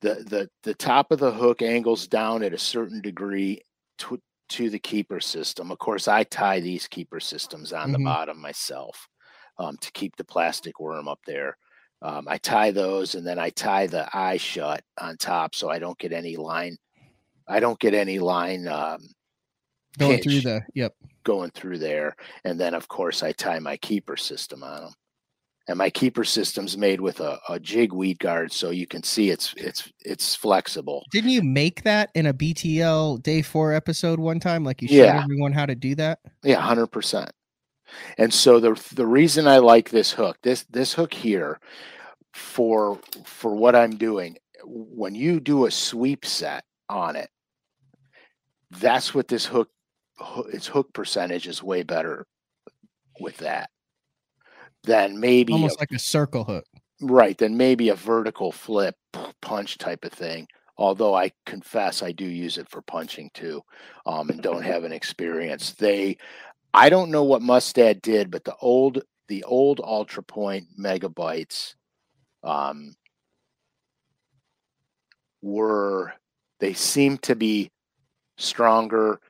The the the top of the hook angles down at a certain degree to, to the keeper system. Of course, I tie these keeper systems on mm-hmm. the bottom myself um, to keep the plastic worm up there. Um, I tie those and then I tie the eye shut on top so I don't get any line. I don't get any line um, going through the yep going through there, and then of course I tie my keeper system on them. And my keeper system's made with a, a jig weed guard, so you can see it's it's it's flexible. Didn't you make that in a BTL day four episode one time? Like you showed Yeah. everyone how to do that? Yeah, hundred percent. And so the the reason I like this hook, this this hook here, for for what I'm doing, when you do a sweep set on it, that's what this hook, its hook percentage is way better with that than maybe a- Almost like a circle hook. right then maybe a vertical flip punch type of thing. Although I confess I do use it for punching too, um, and don't have an experience. They, I don't know what Mustad did, but the old the old Ultra Point megabytes, um, were they seem to be stronger,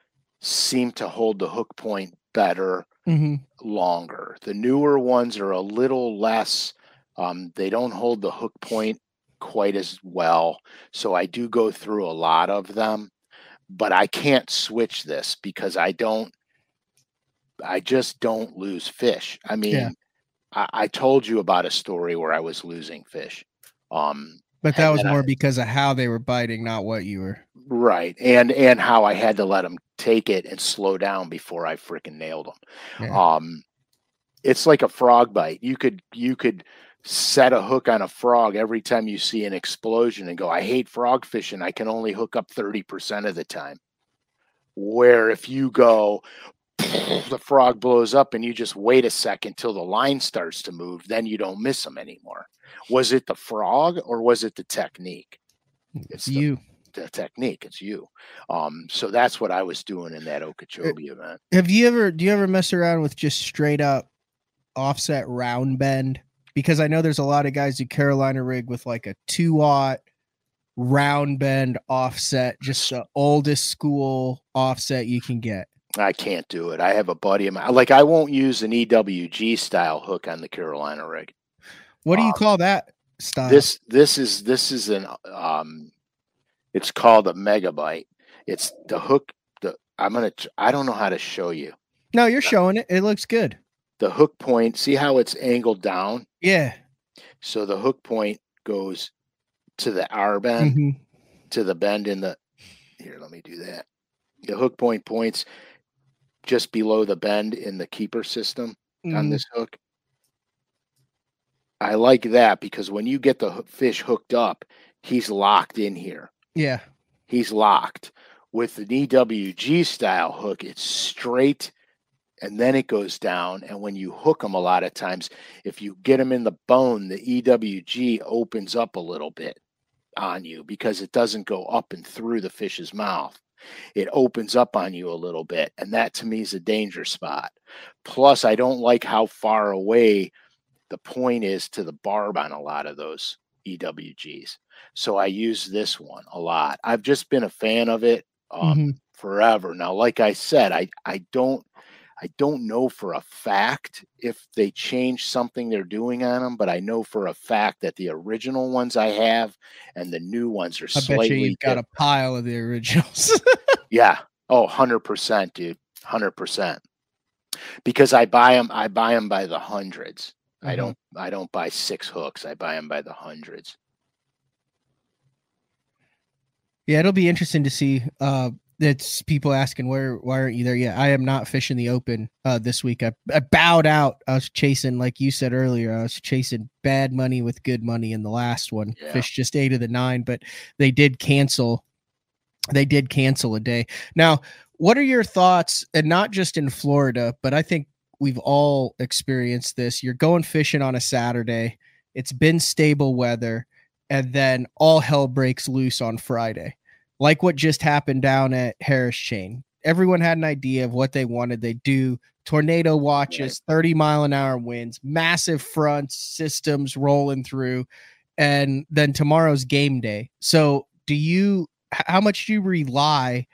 seem to hold the hook point better hmm longer. The newer ones are a little less, um, they don't hold the hook point quite as well. So I do go through a lot of them, but I can't switch this because I don't, I just don't lose fish. I mean, I, I told you about a story where I was losing fish. Um, But that was then I- more because of how they were biting, not what you were. Right. And, and how I had to let them take it and slow down before I freaking nailed them. Yeah. um it's like a frog bite you could you could set a hook on a frog every time you see an explosion and go i hate frog fishing i can only hook up 30% of the time where if you go the frog blows up and you just wait a second till the line starts to move then you don't miss them anymore was it the frog or was it the technique It's the- you. The technique it's you um so that's what i was doing in that okeechobee event Have you ever do you ever mess around with just straight up offset round bend? Because I know there's a lot of guys who Carolina rig with like a two aught round bend offset, just the oldest school offset you can get. I can't do it. I have a buddy of mine. Like I won't use an EWG style hook on the Carolina rig. What do you Um, call that style? This this is this is an um it's called a megabyte. It's the hook the I'm gonna I don't know how to show you. no, you're showing it. It looks good. The hook point, see how it's angled down? Yeah. So the hook point goes to the R bend, Mhm. to the bend in the here, let me do that. The hook point points just below the bend in the keeper system. on Mhm. this hook. I like that because when you get the fish hooked up, he's locked in here. Yeah. He's locked. With an EWG style hook, it's straight and then it goes down. And when you hook them, a lot of times, if you get them in the bone, the EWG opens up a little bit on you because it doesn't go up and through the fish's mouth. It opens up on you a little bit. And that to me is a danger spot. Plus, I don't like how far away the point is to the barb on a lot of those EWGs. So I use this one a lot. I've just been a fan of it um, Mhm. forever. Now, like I said, I I don't I don't know for a fact if they change something they're doing on them, but I know for a fact that the original ones I have and the new ones are I bet slightly you you've got a pile of the originals. yeah. Oh, 100%, dude. 100%. Because I buy them I buy them by the hundreds. I Mhm. don't I don't buy six hooks. I buy them by the hundreds. Yeah, it'll be interesting to see. Uh, it's people asking where why aren't you there yet? I am not fishing the open uh this week. I, I bowed out. I was chasing, like you said earlier, I was chasing bad money with good money in the last one. Yeah. Fished just eight of the nine, but they did cancel. They did cancel a day. Now, what are your thoughts? And not just in Florida, but I think we've all experienced this. You're going fishing on a Saturday. It's been stable weather, and then all hell breaks loose on Friday like what just happened down at Harris Chain. Everyone had an idea of what they wanted. They do tornado watches, 30 mile an hour winds, massive fronts, systems rolling through, and then tomorrow's game day. So, do you, how much do you rely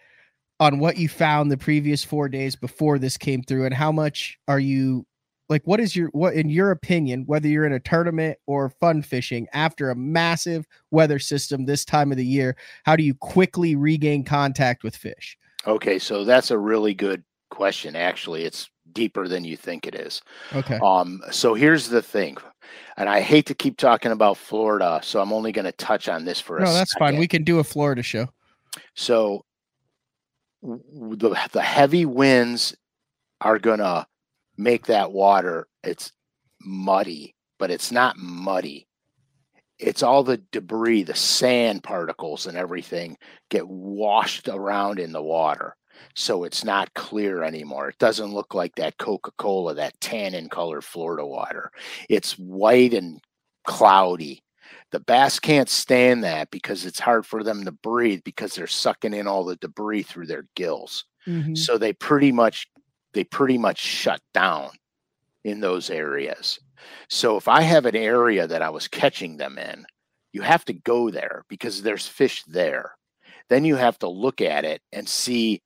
on what you found the previous four days before this came through, and how much are you like what is your what in your opinion whether you're in a tournament or fun fishing after a massive weather system this time of the year how do you quickly regain contact with fish? Okay, so that's a really good question. Actually, it's deeper than you think it is. okay. Um, so here's the thing, and I hate to keep talking about Florida, so I'm only going to touch on this for a no that's fine. we can do a florida show. So the the heavy winds are gonna make that water it's muddy, but it's not muddy. It's all the debris, the sand particles and everything get washed around in the water. So it's not clear anymore. It doesn't look like that Coca-Cola, that tannin colored Florida water. It's white and cloudy. The bass can't stand that because it's hard for them to breathe because they're sucking in all the debris through their gills. Mhm. So they pretty much they pretty much shut down in those areas. So if I have an area that I was catching them in, you have to go there because there's fish there. Then you have to look at it and see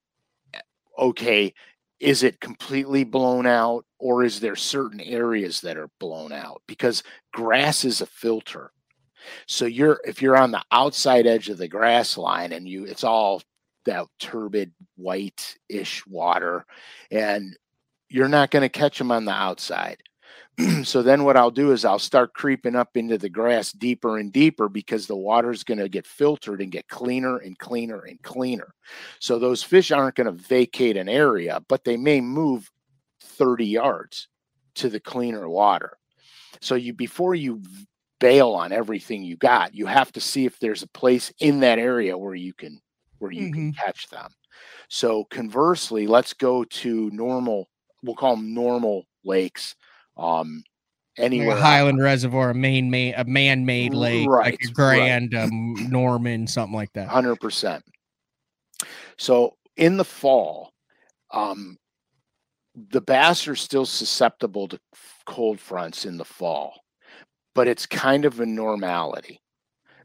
eh, okay, is it completely blown out or is there certain areas that are blown out because grass is a filter. So you're if you're on the outside edge of the grass line and you it's all that turbid white-ish water and you're not going to catch them on the outside. so then what I'll do is I'll start creeping up into the grass deeper and deeper because the water's going to get filtered and get cleaner and cleaner and cleaner. So those fish aren't going to vacate an area, but they may move 30 yards to the cleaner water. So you before you bail on everything you got, you have to see if there's a place in that area where you can where you can catch them. So conversely, let's go to normal, we'll call them normal lakes. Um like anywhere highland reservoir a main made a man-made lake like Right, right. grand um, norman something like that Hundred percent. So in the fall, um, the bass are still susceptible to cold fronts in the fall, but it's kind of a normality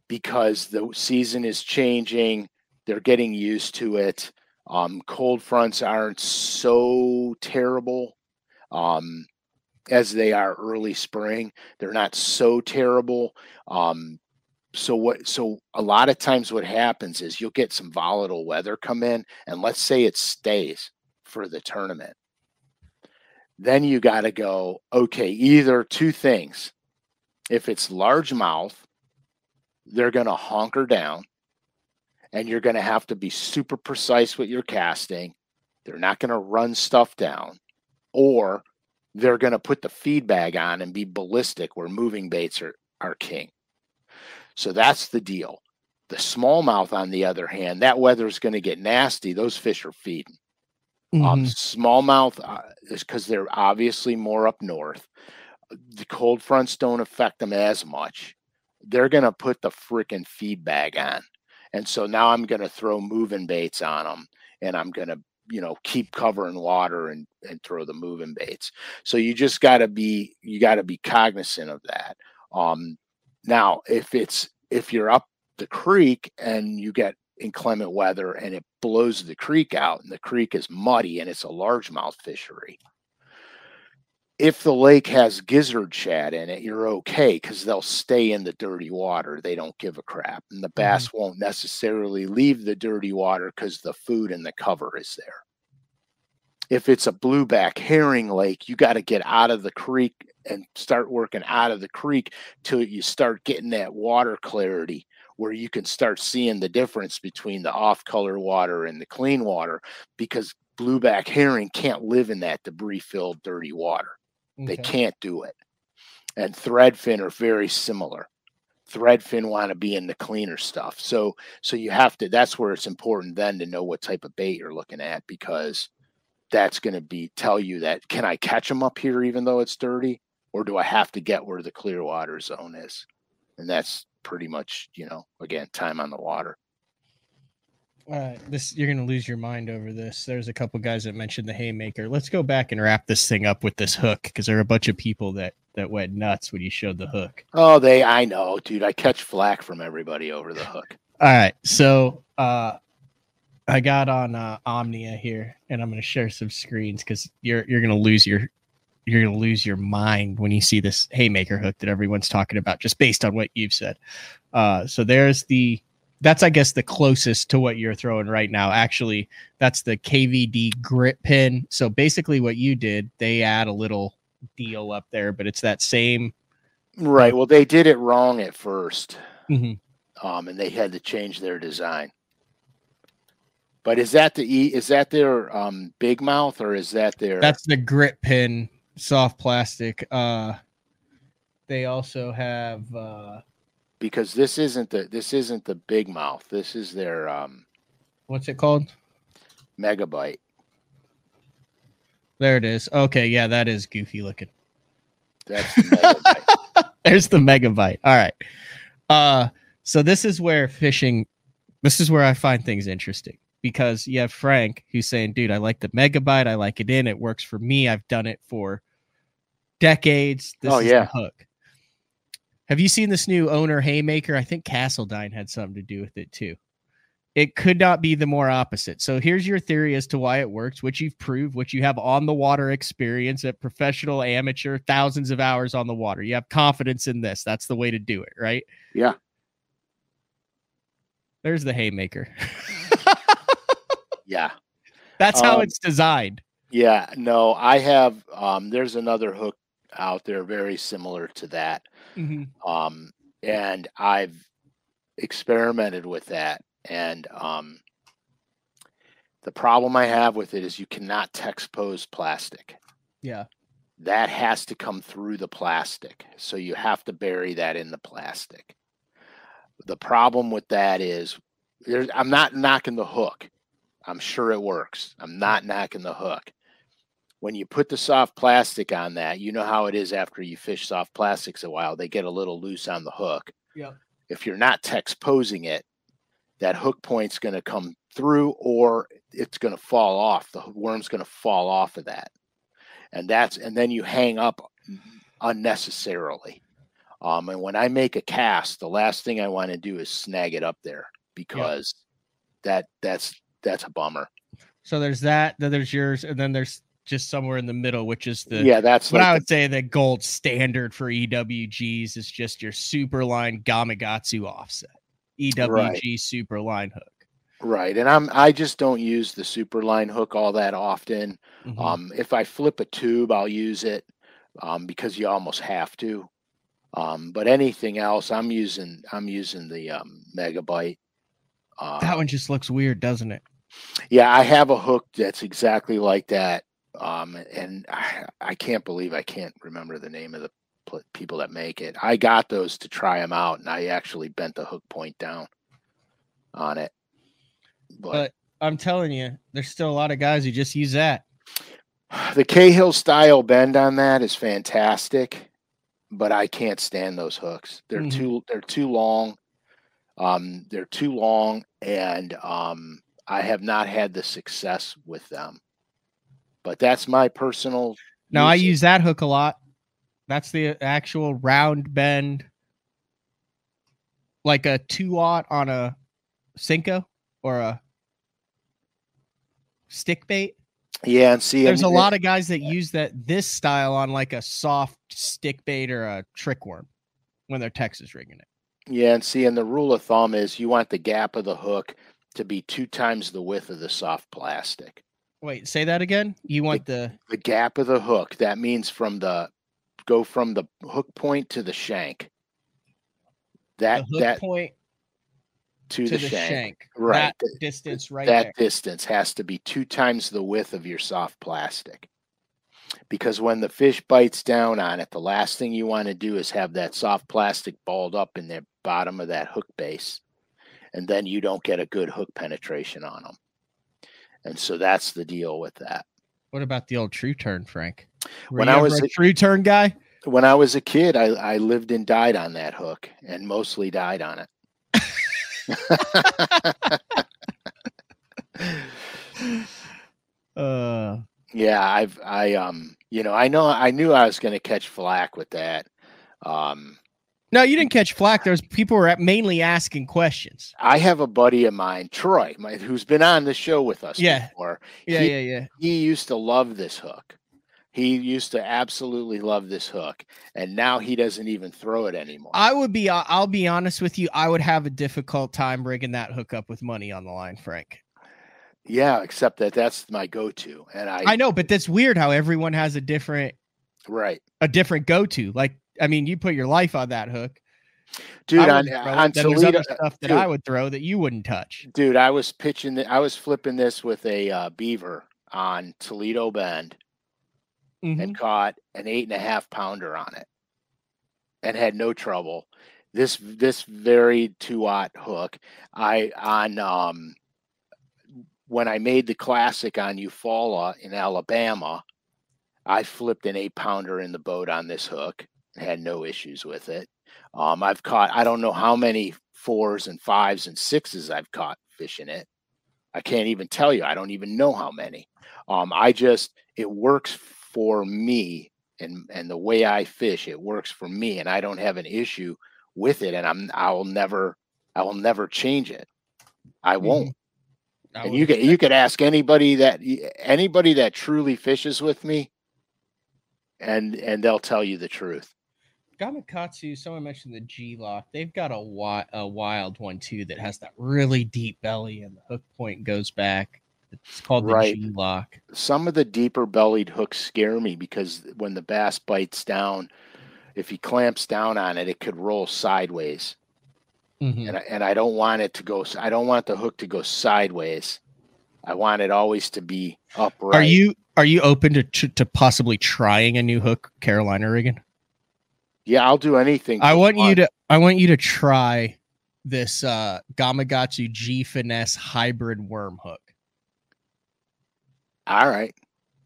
because the season is changing. They're getting used to it. Um, cold fronts aren't so terrible um, as they are early spring. They're not so terrible. Um, so what so a lot of times what happens is you'll get some volatile weather come in and let's say it stays for the tournament then you got to go okay either two things if it's largemouth they're going to honker down and you're going to have to be super precise with your casting they're not going to run stuff down or they're going to put the feed bag on and be ballistic where moving baits are, are king so that's the deal. The smallmouth, on the other hand, that weather is going to get nasty. Those fish are feeding. Um, Mhm. smallmouth uh, is because they're obviously more up north. The cold fronts don't affect them as much. They're going to put the freaking feed bag on. And so now I'm going to throw moving baits on them and I'm going to, you know, keep covering water and, and throw the moving baits. So you just got to be, you got to be cognizant of that. Um, now, if it's if you're up the creek and you get inclement weather and it blows the creek out and the creek is muddy and it's a largemouth fishery, if the lake has gizzard shad in it, you're okay because they'll stay in the dirty water. They don't give a crap. And the mm-hmm. bass won't necessarily leave the dirty water because the food and the cover is there. If it's a blueback herring lake, you got to get out of the creek and start working out of the creek till you start getting that water clarity where you can start seeing the difference between the off color water and the clean water because blueback herring can't live in that debris filled dirty water. They Okay. can't do it. And threadfin are very similar. Threadfin want to be in the cleaner stuff. So so you have to that's where it's important then to know what type of bait you're looking at because that's going to be tell you that can I catch them up here even though it's dirty or do I have to get where the clear water zone is? And that's pretty much, you know, again, time on the water. Uh, this you're gonna lose your mind over this. There's a couple guys that mentioned the haymaker. Let's go back and wrap this thing up with this hook because there are a bunch of people that that went nuts when you showed the hook. Oh, they I know, dude. I catch flack from everybody over the hook. All right, so uh, I got on uh, Omnia here, and I'm gonna share some screens because you're you're gonna lose your you're gonna lose your mind when you see this haymaker hook that everyone's talking about, just based on what you've said. Uh, so there's the that's I guess the closest to what you're throwing right now. Actually, that's the KVD Grip Pin. So basically, what you did, they add a little deal up there, but it's that same. Right. Well, they did it wrong at 1st Mhm. um, and they had to change their design. But is that the E? Is that their um, big mouth or is that their? That's the Grip Pin, soft plastic. Uh, they also have. Uh, because this isn't the this isn't the big mouth. This is their um, what's it called? megabyte. There it is. Okay, yeah, that is goofy looking. That's the megabyte. There's the megabyte. All right. Uh so this is where fishing this is where I find things interesting because you have Frank who's saying, dude, I like the megabyte, I like it in, it works for me. I've done it for decades. This Oh, is yeah. the hook. Have you seen this new owner haymaker? I think Castledine had something to do with it too. It could not be the more opposite. So here's your theory as to why it works, which you've proved, which you have on the water experience at professional, amateur, thousands of hours on the water. You have confidence in this. That's the way to do it, right? yeah. There's the haymaker. Yeah. That's how Um, it's designed. Yeah. No, I have. Um, there's another hook out there very similar to that. Mhm. um, and I've experimented with that. And um, the problem I have with it is you cannot Texpose plastic. Yeah. That has to come through the plastic, so you have to bury that in the plastic. The problem with that is, there's, I'm not knocking the hook. I'm sure it works. I'm not knocking the hook when you put the soft plastic on that, you know how it is after you fish soft plastics a while, they get a little loose on the hook. Yep. If you're not texposing it, that hook point's going to come through or it's going to fall off. The worm's going to fall off of that. And that's, and then you hang up unnecessarily. Um, and when I make a cast, the last thing I want to do is snag it up there because that, that's, that's a bummer. So there's that, then there's yours, and then there's just somewhere in the middle, which is the yeah, that's what like I the- would say the gold standard for EWGs is just your Superline Gamakatsu offset. EWG Superline hook. Right. And I'm I just don't use the super line hook all that often. Mhm. Um if I flip a tube, I'll use it um because you almost have to. Um but anything else, I'm using I'm using the um megabyte. Uh, that one just looks weird, doesn't it? yeah, I have a hook that's exactly like that. Um and I, I can't believe I can't remember the name of the pl- people that make it. I got those to try them out and I actually bent the hook point down on it. but But I'm telling you, there's still a lot of guys who just use that. The Kahle style bend on that is fantastic, but I can't stand those hooks. They're Mhm. too they're too long. Um, they're too long, and um, I have not had the success with them. But that's my personal. Now I use that hook a lot. That's the actual round bend, like a two aught on a Senko or a stick bait. Yeah, and see, There's a lot of guys that use that this style on like a soft stick bait or a trick worm when they're Texas rigging it. Yeah, and see, and the rule of thumb is you want the gap of the hook to be two times the width of the soft plastic. Wait, say that again. You want the the gap of the hook that means from the go from the hook point to the shank the that hook that point to, to the, the shank, shank. right That th- distance right that there. distance has to be two times the width of your soft plastic because when the fish bites down on it the last thing you want to do is have that soft plastic balled up in the bottom of that hook base and then you don't get a good hook penetration on them and so that's the deal with that What about the old Tru-Turn, Frank? Were When I was a a- Tru-Turn guy. when I was a kid, I, I lived and died on that hook and mostly died on it. Uh, yeah, I've I um you know I know I knew I was going to catch flack with that. Um, no, you didn't catch flack. There's people were mainly asking questions. I have a buddy of mine, Troy, my, who's been on the show with us Yeah. before. Yeah, He- yeah, yeah. He used to love this hook. He used to absolutely love this hook, and now he doesn't even throw it anymore. I would be. uh, I'll be honest with you. I would have a difficult time breaking that hook up with money on the line, Frank. yeah, except that that's my go-to, and I, I know, but that's weird how everyone has a different right, a different go to. Like, I mean, you put your life on that hook. dude. On, wouldn't throw it. on Toledo, other stuff that dude. I would throw that you wouldn't touch. dude, I was pitching. The, I was flipping this with a uh, beaver on Toledo Bend, Mhm. and caught an eight and a half pounder on it and had no trouble. This this very two aught hook, I on um when I made the classic on Eufaula in Alabama, I flipped an eight pounder in the boat on this hook had no issues with it. Um, I've caught I don't know how many fours and fives and sixes I've caught fishing it. I can't even tell you. I don't even know how many. Um, I just it works for me and and the way I fish, it works for me, and I don't have an issue with it, and I'm I will never I will never change it. I won't. I And you could you could ask anybody that anybody that truly fishes with me, and and they'll tell you the truth. Gamakatsu, someone mentioned the G lock. They've got a, wi- a wild one too that has that really deep belly and the hook point goes back. It's called the Right. G lock. Some of the deeper bellied hooks scare me because when the bass bites down, if he clamps down on it, it could roll sideways. Mhm. and I, and I don't want it to go. I don't want the hook to go sideways. I want it always to be upright. Are you are you open to to to possibly trying a new hook, Carolina rigging? Yeah, I'll do anything. I want you to I want you to try this uh Gamakatsu G finesse hybrid worm hook. All right,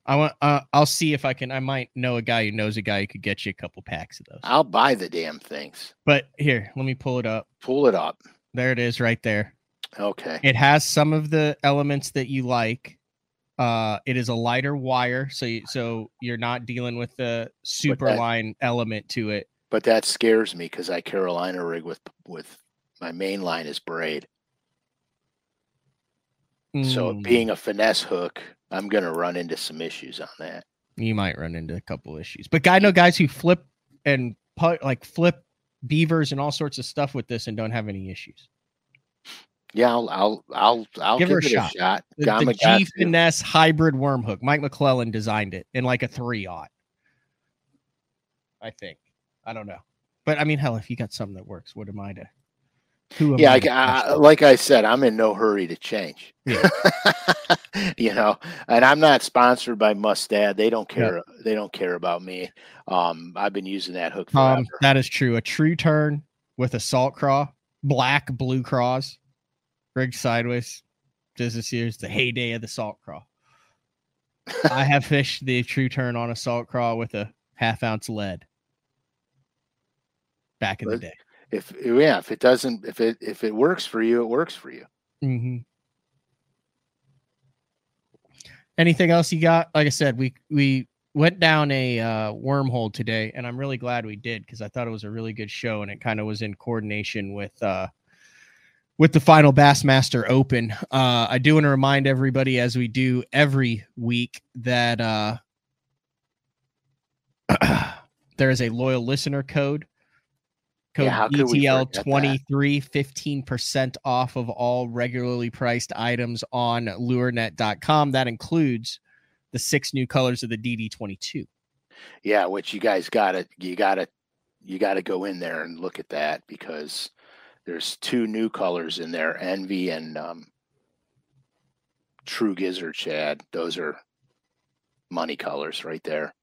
I want uh, I'll see if I can I might know a guy who knows a guy who could get you a couple packs of those. I'll buy the damn things. But here, let me pull it up. Pull it up. There it is right there. Okay. It has some of the elements that you like. Uh, it is a lighter wire, so you, so you're not dealing with the super that- line element to it. But that scares me because I Carolina rig with with my main line is braid. So Mm, being a finesse hook, I'm gonna run into some issues on that. you might run into a couple issues, but I know guys who flip and put like flip beavers and all sorts of stuff with this and don't have any issues. Yeah, I'll I'll I'll, I'll Give give, her a it shot. a shot. The, the G finesse hybrid worm hook. Mike McClelland designed it in like a three aught. I think. I don't know. But I mean, hell, if you got something that works, what am I to? Who yeah, I I, to I- question? like I said, I'm in no hurry to change. Yeah. you know, and I'm not sponsored by Mustad. They don't Yeah. care. They don't care about me. Um, I've been using that hook forever. Um, that is true. A Tru-Turn with a salt craw, black blue craws, rigged sideways. This is here's the heyday of the salt craw. I have fished the Tru-Turn on a salt craw with a half ounce lead back in the day. if yeah, if it doesn't, if it if it works for you, it works for you. hmm Anything else you got? Like I said, we we went down a uh, wormhole today, and I'm really glad we did because I thought it was a really good show, and it kind of was in coordination with uh, with the final Bassmaster Open. Uh, I do want to remind everybody, as we do every week, that uh, there is a loyal listener code. Code Yeah, how could we BTL forget that? 23, 15% off of all regularly priced items on lurenet.com. That includes the six new colors of the DD22. Yeah, which you guys gotta you gotta you gotta go in there and look at that because there's two new colors in there, Envy and um, True Gizzard Shad. Those are money colors right there.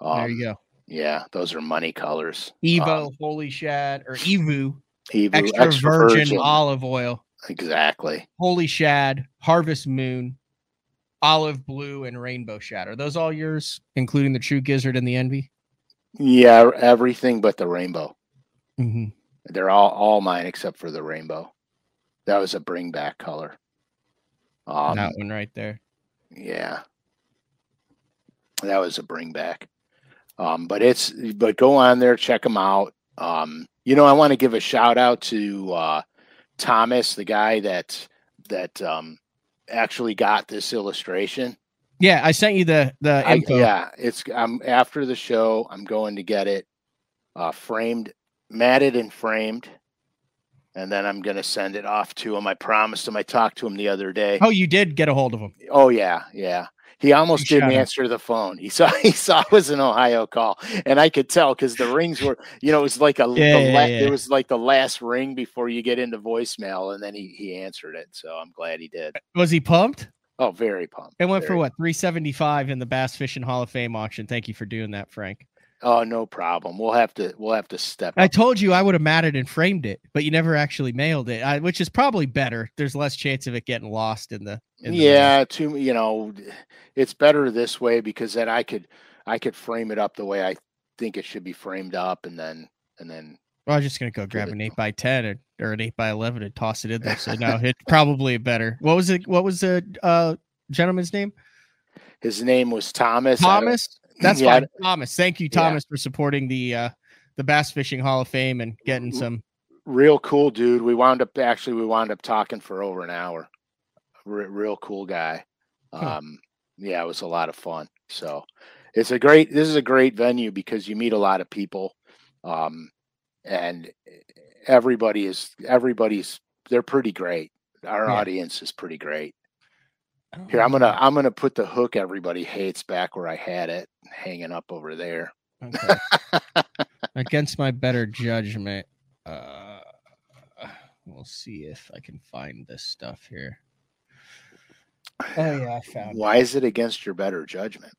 Um, there you go. Yeah, those are money colors. Evo, Um, Holy Shad, or Evu, Evo, extra, virgin, olive oil, Exactly. Holy Shad, Harvest Moon, Olive Blue, and Rainbow Shad. Are those all yours, including the True Gizzard and the Envy? Yeah, everything but the rainbow. Mm-hmm. They're all all mine except for the rainbow. That was a bring back color. Um, that one right there. Yeah. That was a bring back. Um, but it's but go on there, check them out. Um, you know, I want to give a shout out to uh Thomas, the guy that that um actually got this illustration. Yeah, I sent you the the I, info. yeah, it's I'm after the show. I'm going to get it uh, framed, matted and framed, and then I'm going to send it off to him. I promised him. I talked to him the other day. Oh, you did get a hold of him. Oh yeah, yeah. He almost Shout didn't answer the phone. He saw he saw it was an Ohio call, and I could tell because the rings were, you know, it was like a Yeah, yeah, la- yeah. it was like the last ring before you get into voicemail, and then he he answered it. So I'm glad he did. Uh, was he pumped? Oh, very pumped. It went for what 375 in the Bass Fishing Hall of Fame auction. Thank you for doing that, Frank. Oh, no problem. We'll have to we'll have to step. I up. told you I would have matted and framed it, but you never actually mailed it, I, which is probably better. There's less chance of it getting lost in the. In the yeah, to you know, it's better this way because then I could I could frame it up the way I think it should be framed up, and then and then Well, I was just gonna go grab an eight by ten or, or an eight by eleven and toss it in there. So no, it's probably better. What was it? What was the uh, gentleman's name? his name was Thomas. Thomas. That's Yeah, fine. Thomas. Thank you, Yeah. Thomas, for supporting the uh, the Bass Fishing Hall of Fame and getting some. real cool dude. We wound up actually we wound up talking for over an hour. Re- real cool guy. Huh. Um, yeah, it was a lot of fun. So it's a great. This is a great venue because you meet a lot of people, um, and everybody is everybody's. They're pretty great. Our Yeah. audience is pretty great. Here, I'm gonna I'm gonna put the hook everybody hates back where I had it, hanging up over there. Okay. Against my better judgment, uh, we'll see if I can find this stuff here. Oh yeah, I found it. Why is it against your better judgment?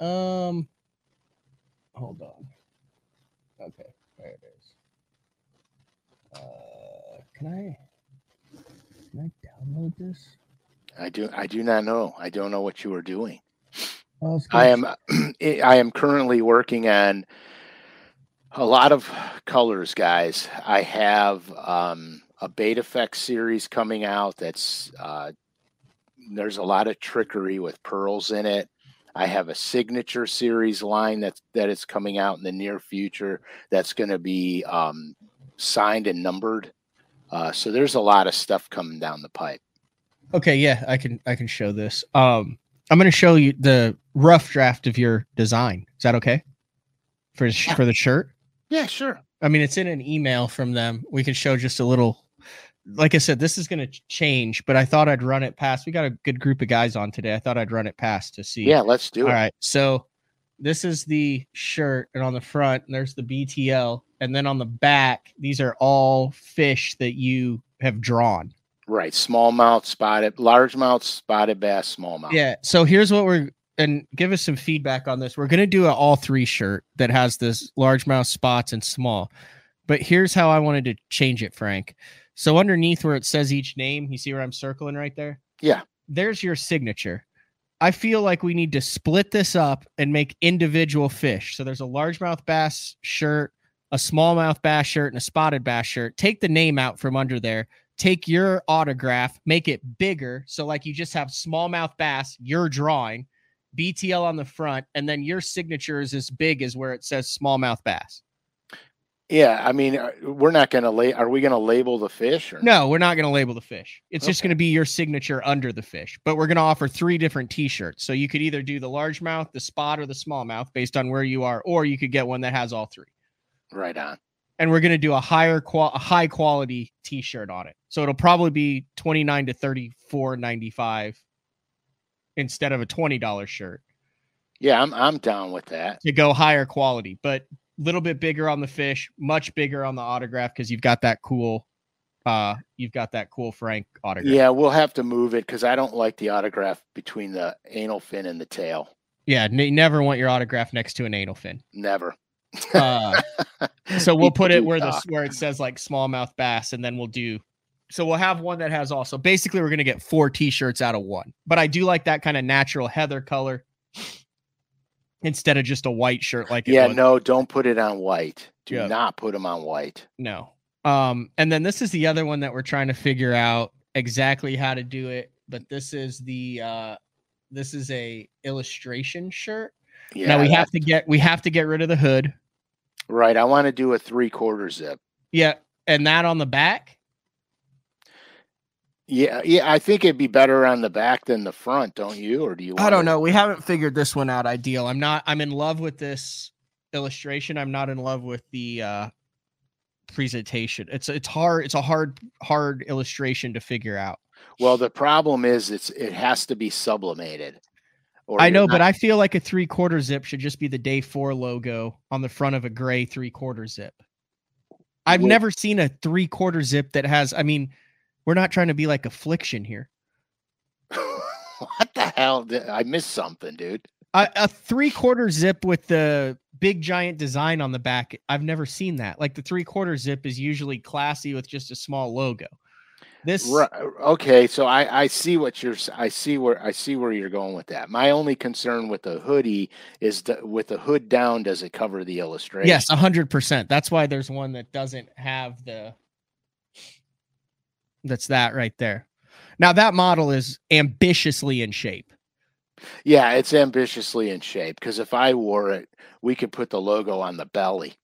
Um, hold on. Okay, there it is. Uh, can I? Can I download this? I do I do not know. I don't know what you are doing. Oh, I am I am currently working on a lot of colors, guys. I have um, a Beta Effect series coming out. That's uh, there's a lot of trickery with pearls in it. I have a signature series line that's that is coming out in the near future. That's going to be um, signed and numbered. Uh, so there's a lot of stuff coming down the pipe. Okay, yeah, I can I can show this. Um, I'm going to show you the rough draft of your design. Is that okay? For Yeah. for the shirt. Yeah, sure. I mean, it's in an email from them. We can show just a little. Like I said, this is going to change, but I thought I'd run it past. We got a good group of guys on today. I thought I'd run it past to see. Yeah, let's do All it. right. So this is the shirt, and on the front, there's the BTL, and then on the back, these are all fish that you have drawn. Right, smallmouth, spotted, largemouth, spotted bass, smallmouth. Yeah. So here's what we're and give us some feedback on this. We're gonna do an all three shirt that has this largemouth spots and small. But here's how I wanted to change it, Frank. So underneath where it says each name, you see where I'm circling right there? Yeah. There's your signature. I feel like we need to split this up and make individual fish. So there's a largemouth bass shirt, a smallmouth bass shirt, and a spotted bass shirt. Take the name out from under there. Take your autograph, make it bigger. So, like you just have smallmouth bass, your drawing, BTL on the front, and then your signature is as big as where it says smallmouth bass. Yeah, I mean, uh, we're not going to lay. Are we going to label the fish? Or No, we're not going to label the fish. It's just going to be your signature under the fish. But we're going to offer three different t-shirts. So you could either do the largemouth, the spot, or the smallmouth based on where you are, or you could get one that has all three. Right on. And we're going to do a higher qual a high quality t-shirt on it. So it'll probably be 29 to 34.95 instead of a $20 shirt Yeah, I'm I'm down with that. to go higher quality, but a little bit bigger on the fish, much bigger on the autograph because you've got that cool uh you've got that cool Frank autograph. Yeah, we'll have to move it because I don't like the autograph between the anal fin and the tail. Yeah, n- you never want your autograph next to an anal fin. Never. Uh, so we'll put it where the where it says like smallmouth bass, and then we'll do. So we'll have one that has also. Basically, we're gonna get four T-shirts out of one. But I do like that kind of natural heather color instead of just a white shirt like Yeah, was. no, don't put it on white. Do Yeah. not put them on white. No. Um, and then this is the other one that we're trying to figure out exactly how to do it. But this is the uh this is a illustration shirt. Yeah, now we have to get we have to get rid of the hood. Right. I want to do a three quarter zip. Yeah, and that on the back. Yeah, yeah, I think it'd be better on the back than the front, don't you? Or do you? I don't wanna- know. We haven't figured this one out ideal. I'm not I'm in love with this illustration. I'm not in love with the uh presentation. It's it's hard it's a hard hard illustration to figure out. Well, the problem is it's it has to be sublimated. I know, but I feel like a three quarter zip should just be the day four logo on the front of a gray three quarter zip. I've never seen a three quarter zip that has, I mean, we're not trying to be like affliction here. what the hell? Did- I missed something, dude. A, a three quarter zip with the big giant design on the back. I've never seen that. Like the three quarter zip is usually classy with just a small logo. This, Right. Okay, so I I see what you're I see where I see where you're going with that. My only concern with the hoodie is the, with the hood down. Does it cover the illustration? yes, a hundred percent. That's why there's one that doesn't have the. That's that right there. Now that model is ambitiously in shape. Yeah, it's ambitiously in shape because if I wore it, we could put the logo on the belly.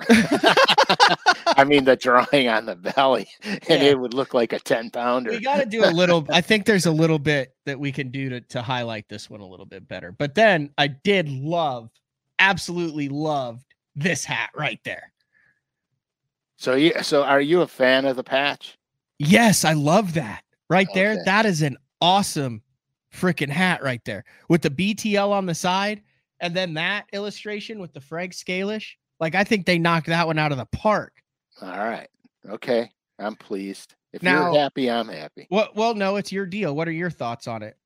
I mean, the drawing on the belly, and Yeah. it would look like a 10 pounder. we got to do a little i think there's a little bit that we can do to, to highlight this one a little bit better but then i did love absolutely loved this hat right there So, yeah, so are you a fan of the patch? yes i love that right there that is an awesome freaking hat right there with the btl on the side and then that illustration with the frank scalish like i think they knocked that one out of the park All right. Okay. I'm pleased. If Now- you're happy, I'm happy. well, well no it's your deal what are your thoughts on it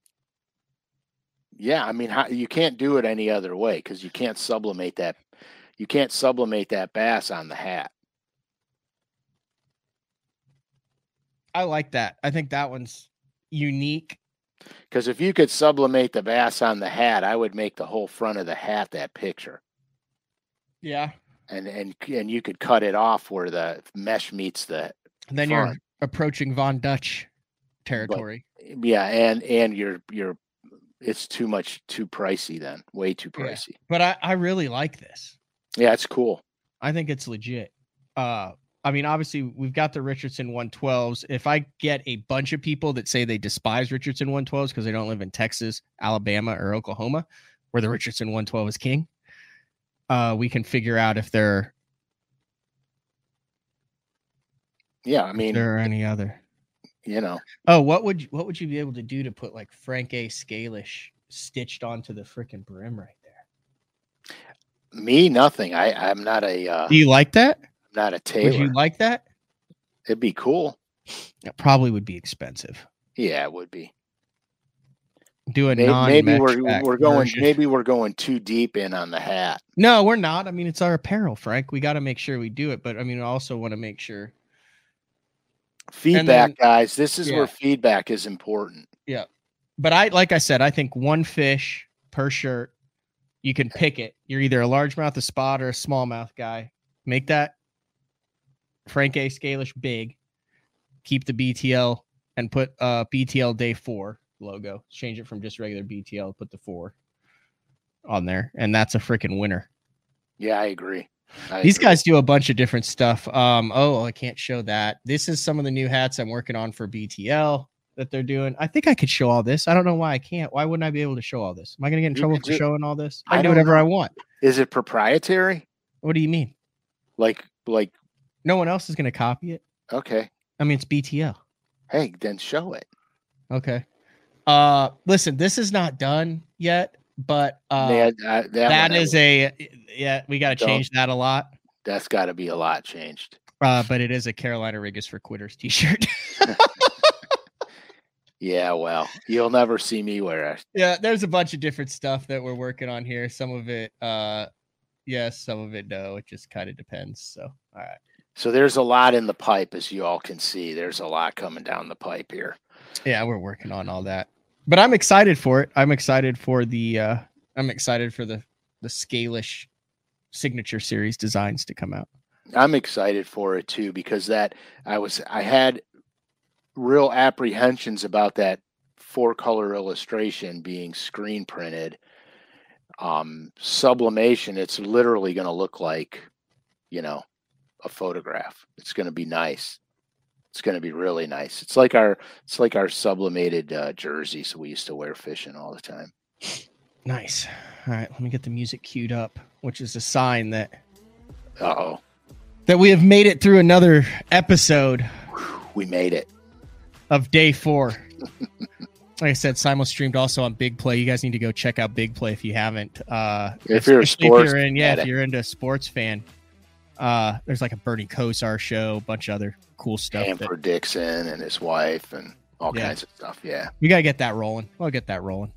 Yeah, I mean, how, you can't do it any other way because you can't sublimate that. You can't sublimate that bass on the hat. i like that i think that one's unique Because if you could sublimate the bass on the hat, I would make the whole front of the hat that picture, yeah and and and you could cut it off where the mesh meets the And then you're approaching Von Dutch territory. yeah, and and you're you're it's too much too pricey then, way too Yeah. pricey. But I, I really like this. Yeah, it's cool. I think it's legit. Uh I mean, obviously we've got the Richardson 112s. If I get a bunch of people that say they despise Richardson 112s because they don't live in Texas, Alabama, or Oklahoma, where the Richardson 112 is king, uh, we can figure out if there, Yeah, I mean, there are any other. you know, Oh, what would you, what would you be able to do to put like Frank A. Scalish stitched onto the freaking brim right there? me nothing. I I'm not a uh, Do you like that? I'm not a tailor Would you like that? It'd be cool. It probably would be expensive. Yeah, it would be. Do a non Maybe we're we're going maybe we're going too deep in on the hat. No, we're not. I mean, it's our apparel, Frank. We got to make sure we do it, but I mean, I also want to make sure. Feedback, then- guys. This is yeah. where feedback is important. Yeah. But I, like I said, I think one fish per shirt. You can pick it. You're either a largemouth, a spot, or a smallmouth guy. Make that Frank A. Scalish big. Keep the BTL and put uh BTL day four logo. Change it from just regular BTL. Put the four on there, and that's a freaking winner. Yeah, I agree. I These agree. guys do a bunch of different stuff. Um, oh, I can't show that. This is some of the new hats I'm working on for BTL that they're doing. I think I could show all this. I don't know why I can't. Why wouldn't I be able to show all this? Am I going to get in trouble for showing all this? I I can do whatever I want. Is it proprietary? What do you mean? Like like No one else is going to copy it. okay. I mean, it's BTL. Hey, then show it. Okay. Uh, listen, this is not done yet, but uh, Yeah, that, that, that I is a yeah. We got to change that a lot. that's got to be a lot changed. Uh, but it is a Carolina Riggers for Quitters T-shirt. Yeah, well, you'll never see me wear it. yeah there's a bunch of different stuff that we're working on here some of it uh yes some of it no it just kind of depends so all right So there's a lot in the pipe, as you all can see. There's a lot coming down the pipe here. yeah we're working on all that but i'm excited for it i'm excited for the uh i'm excited for the the scalish signature series designs to come out I'm excited for it too because that I was I had real apprehensions about that four color illustration being screen printed. Um, sublimation, it's literally going to look like, you know, a photograph. It's going to be nice. It's going to be really nice. It's like our it's like our sublimated uh, jerseys we used to wear fishing all the time. Nice. All right, let me get the music queued up, which is a sign that oh, that we have made it through another episode we made it. of day four. like I said, simul streamed also on Big Play. You guys need to go check out Big Play if you haven't. Uh, If you're a sports if you're in, yeah, if you're into sports fan. Uh, there's like a Bernie Kosar show, a bunch of other cool stuff. that- Dixon and his wife and all Yeah. kinds of stuff. Yeah. We gotta get that rolling. We'll get that rolling.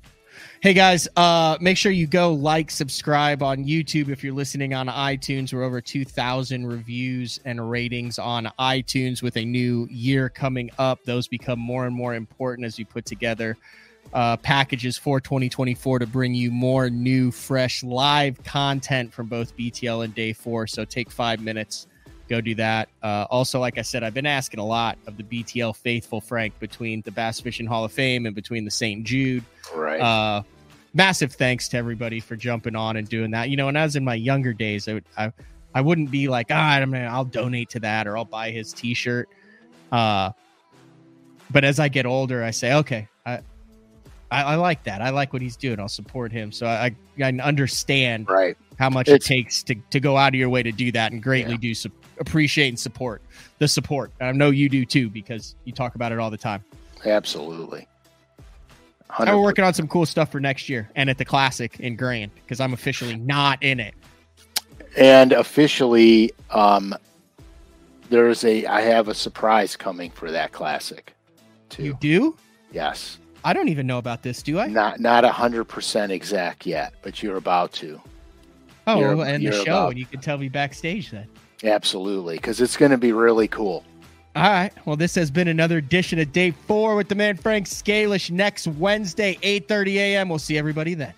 Hey guys, uh, make sure you go like, subscribe on YouTube if you're listening on iTunes. We're over 2,000 reviews and ratings on iTunes with a new year coming up. Those become more and more important as we put together uh, packages for 2024 to bring you more new, fresh live content from both BTL and Day 4. So take five minutes, go do that. Uh, also, like I said, I've been asking a lot of the BTL faithful, Frank, between the Bass Fishing Hall of Fame and between the St. Jude. Right. Uh, massive thanks to everybody for jumping on and doing that. You know, and as in my younger days, I would, I, I wouldn't be like, ah, I'm gonna, I'll donate to that or I'll buy his T-shirt. Uh, but as I get older, I say, okay, I, I, I like that. I like what he's doing. I'll support him. So I, I understand right. how much It's- it takes to, to go out of your way to do that and greatly do su- appreciate and support the support. And I know you do too because you talk about it all the time. Absolutely. And we're working on some cool stuff for next year and at the classic in Grand because I'm officially not in it. And officially, um, there's a I have a surprise coming for that classic, too. You do? yes, I don't even know about this, do I? not not a hundred percent exact yet, but you're about to. oh, you're- and the show, about- and you can tell me backstage then. Absolutely, because it's going to be really cool. All right. Well, this has been another edition of Day Four with the man Frank Scalish. Next Wednesday, 8:30 a.m. We'll see everybody then.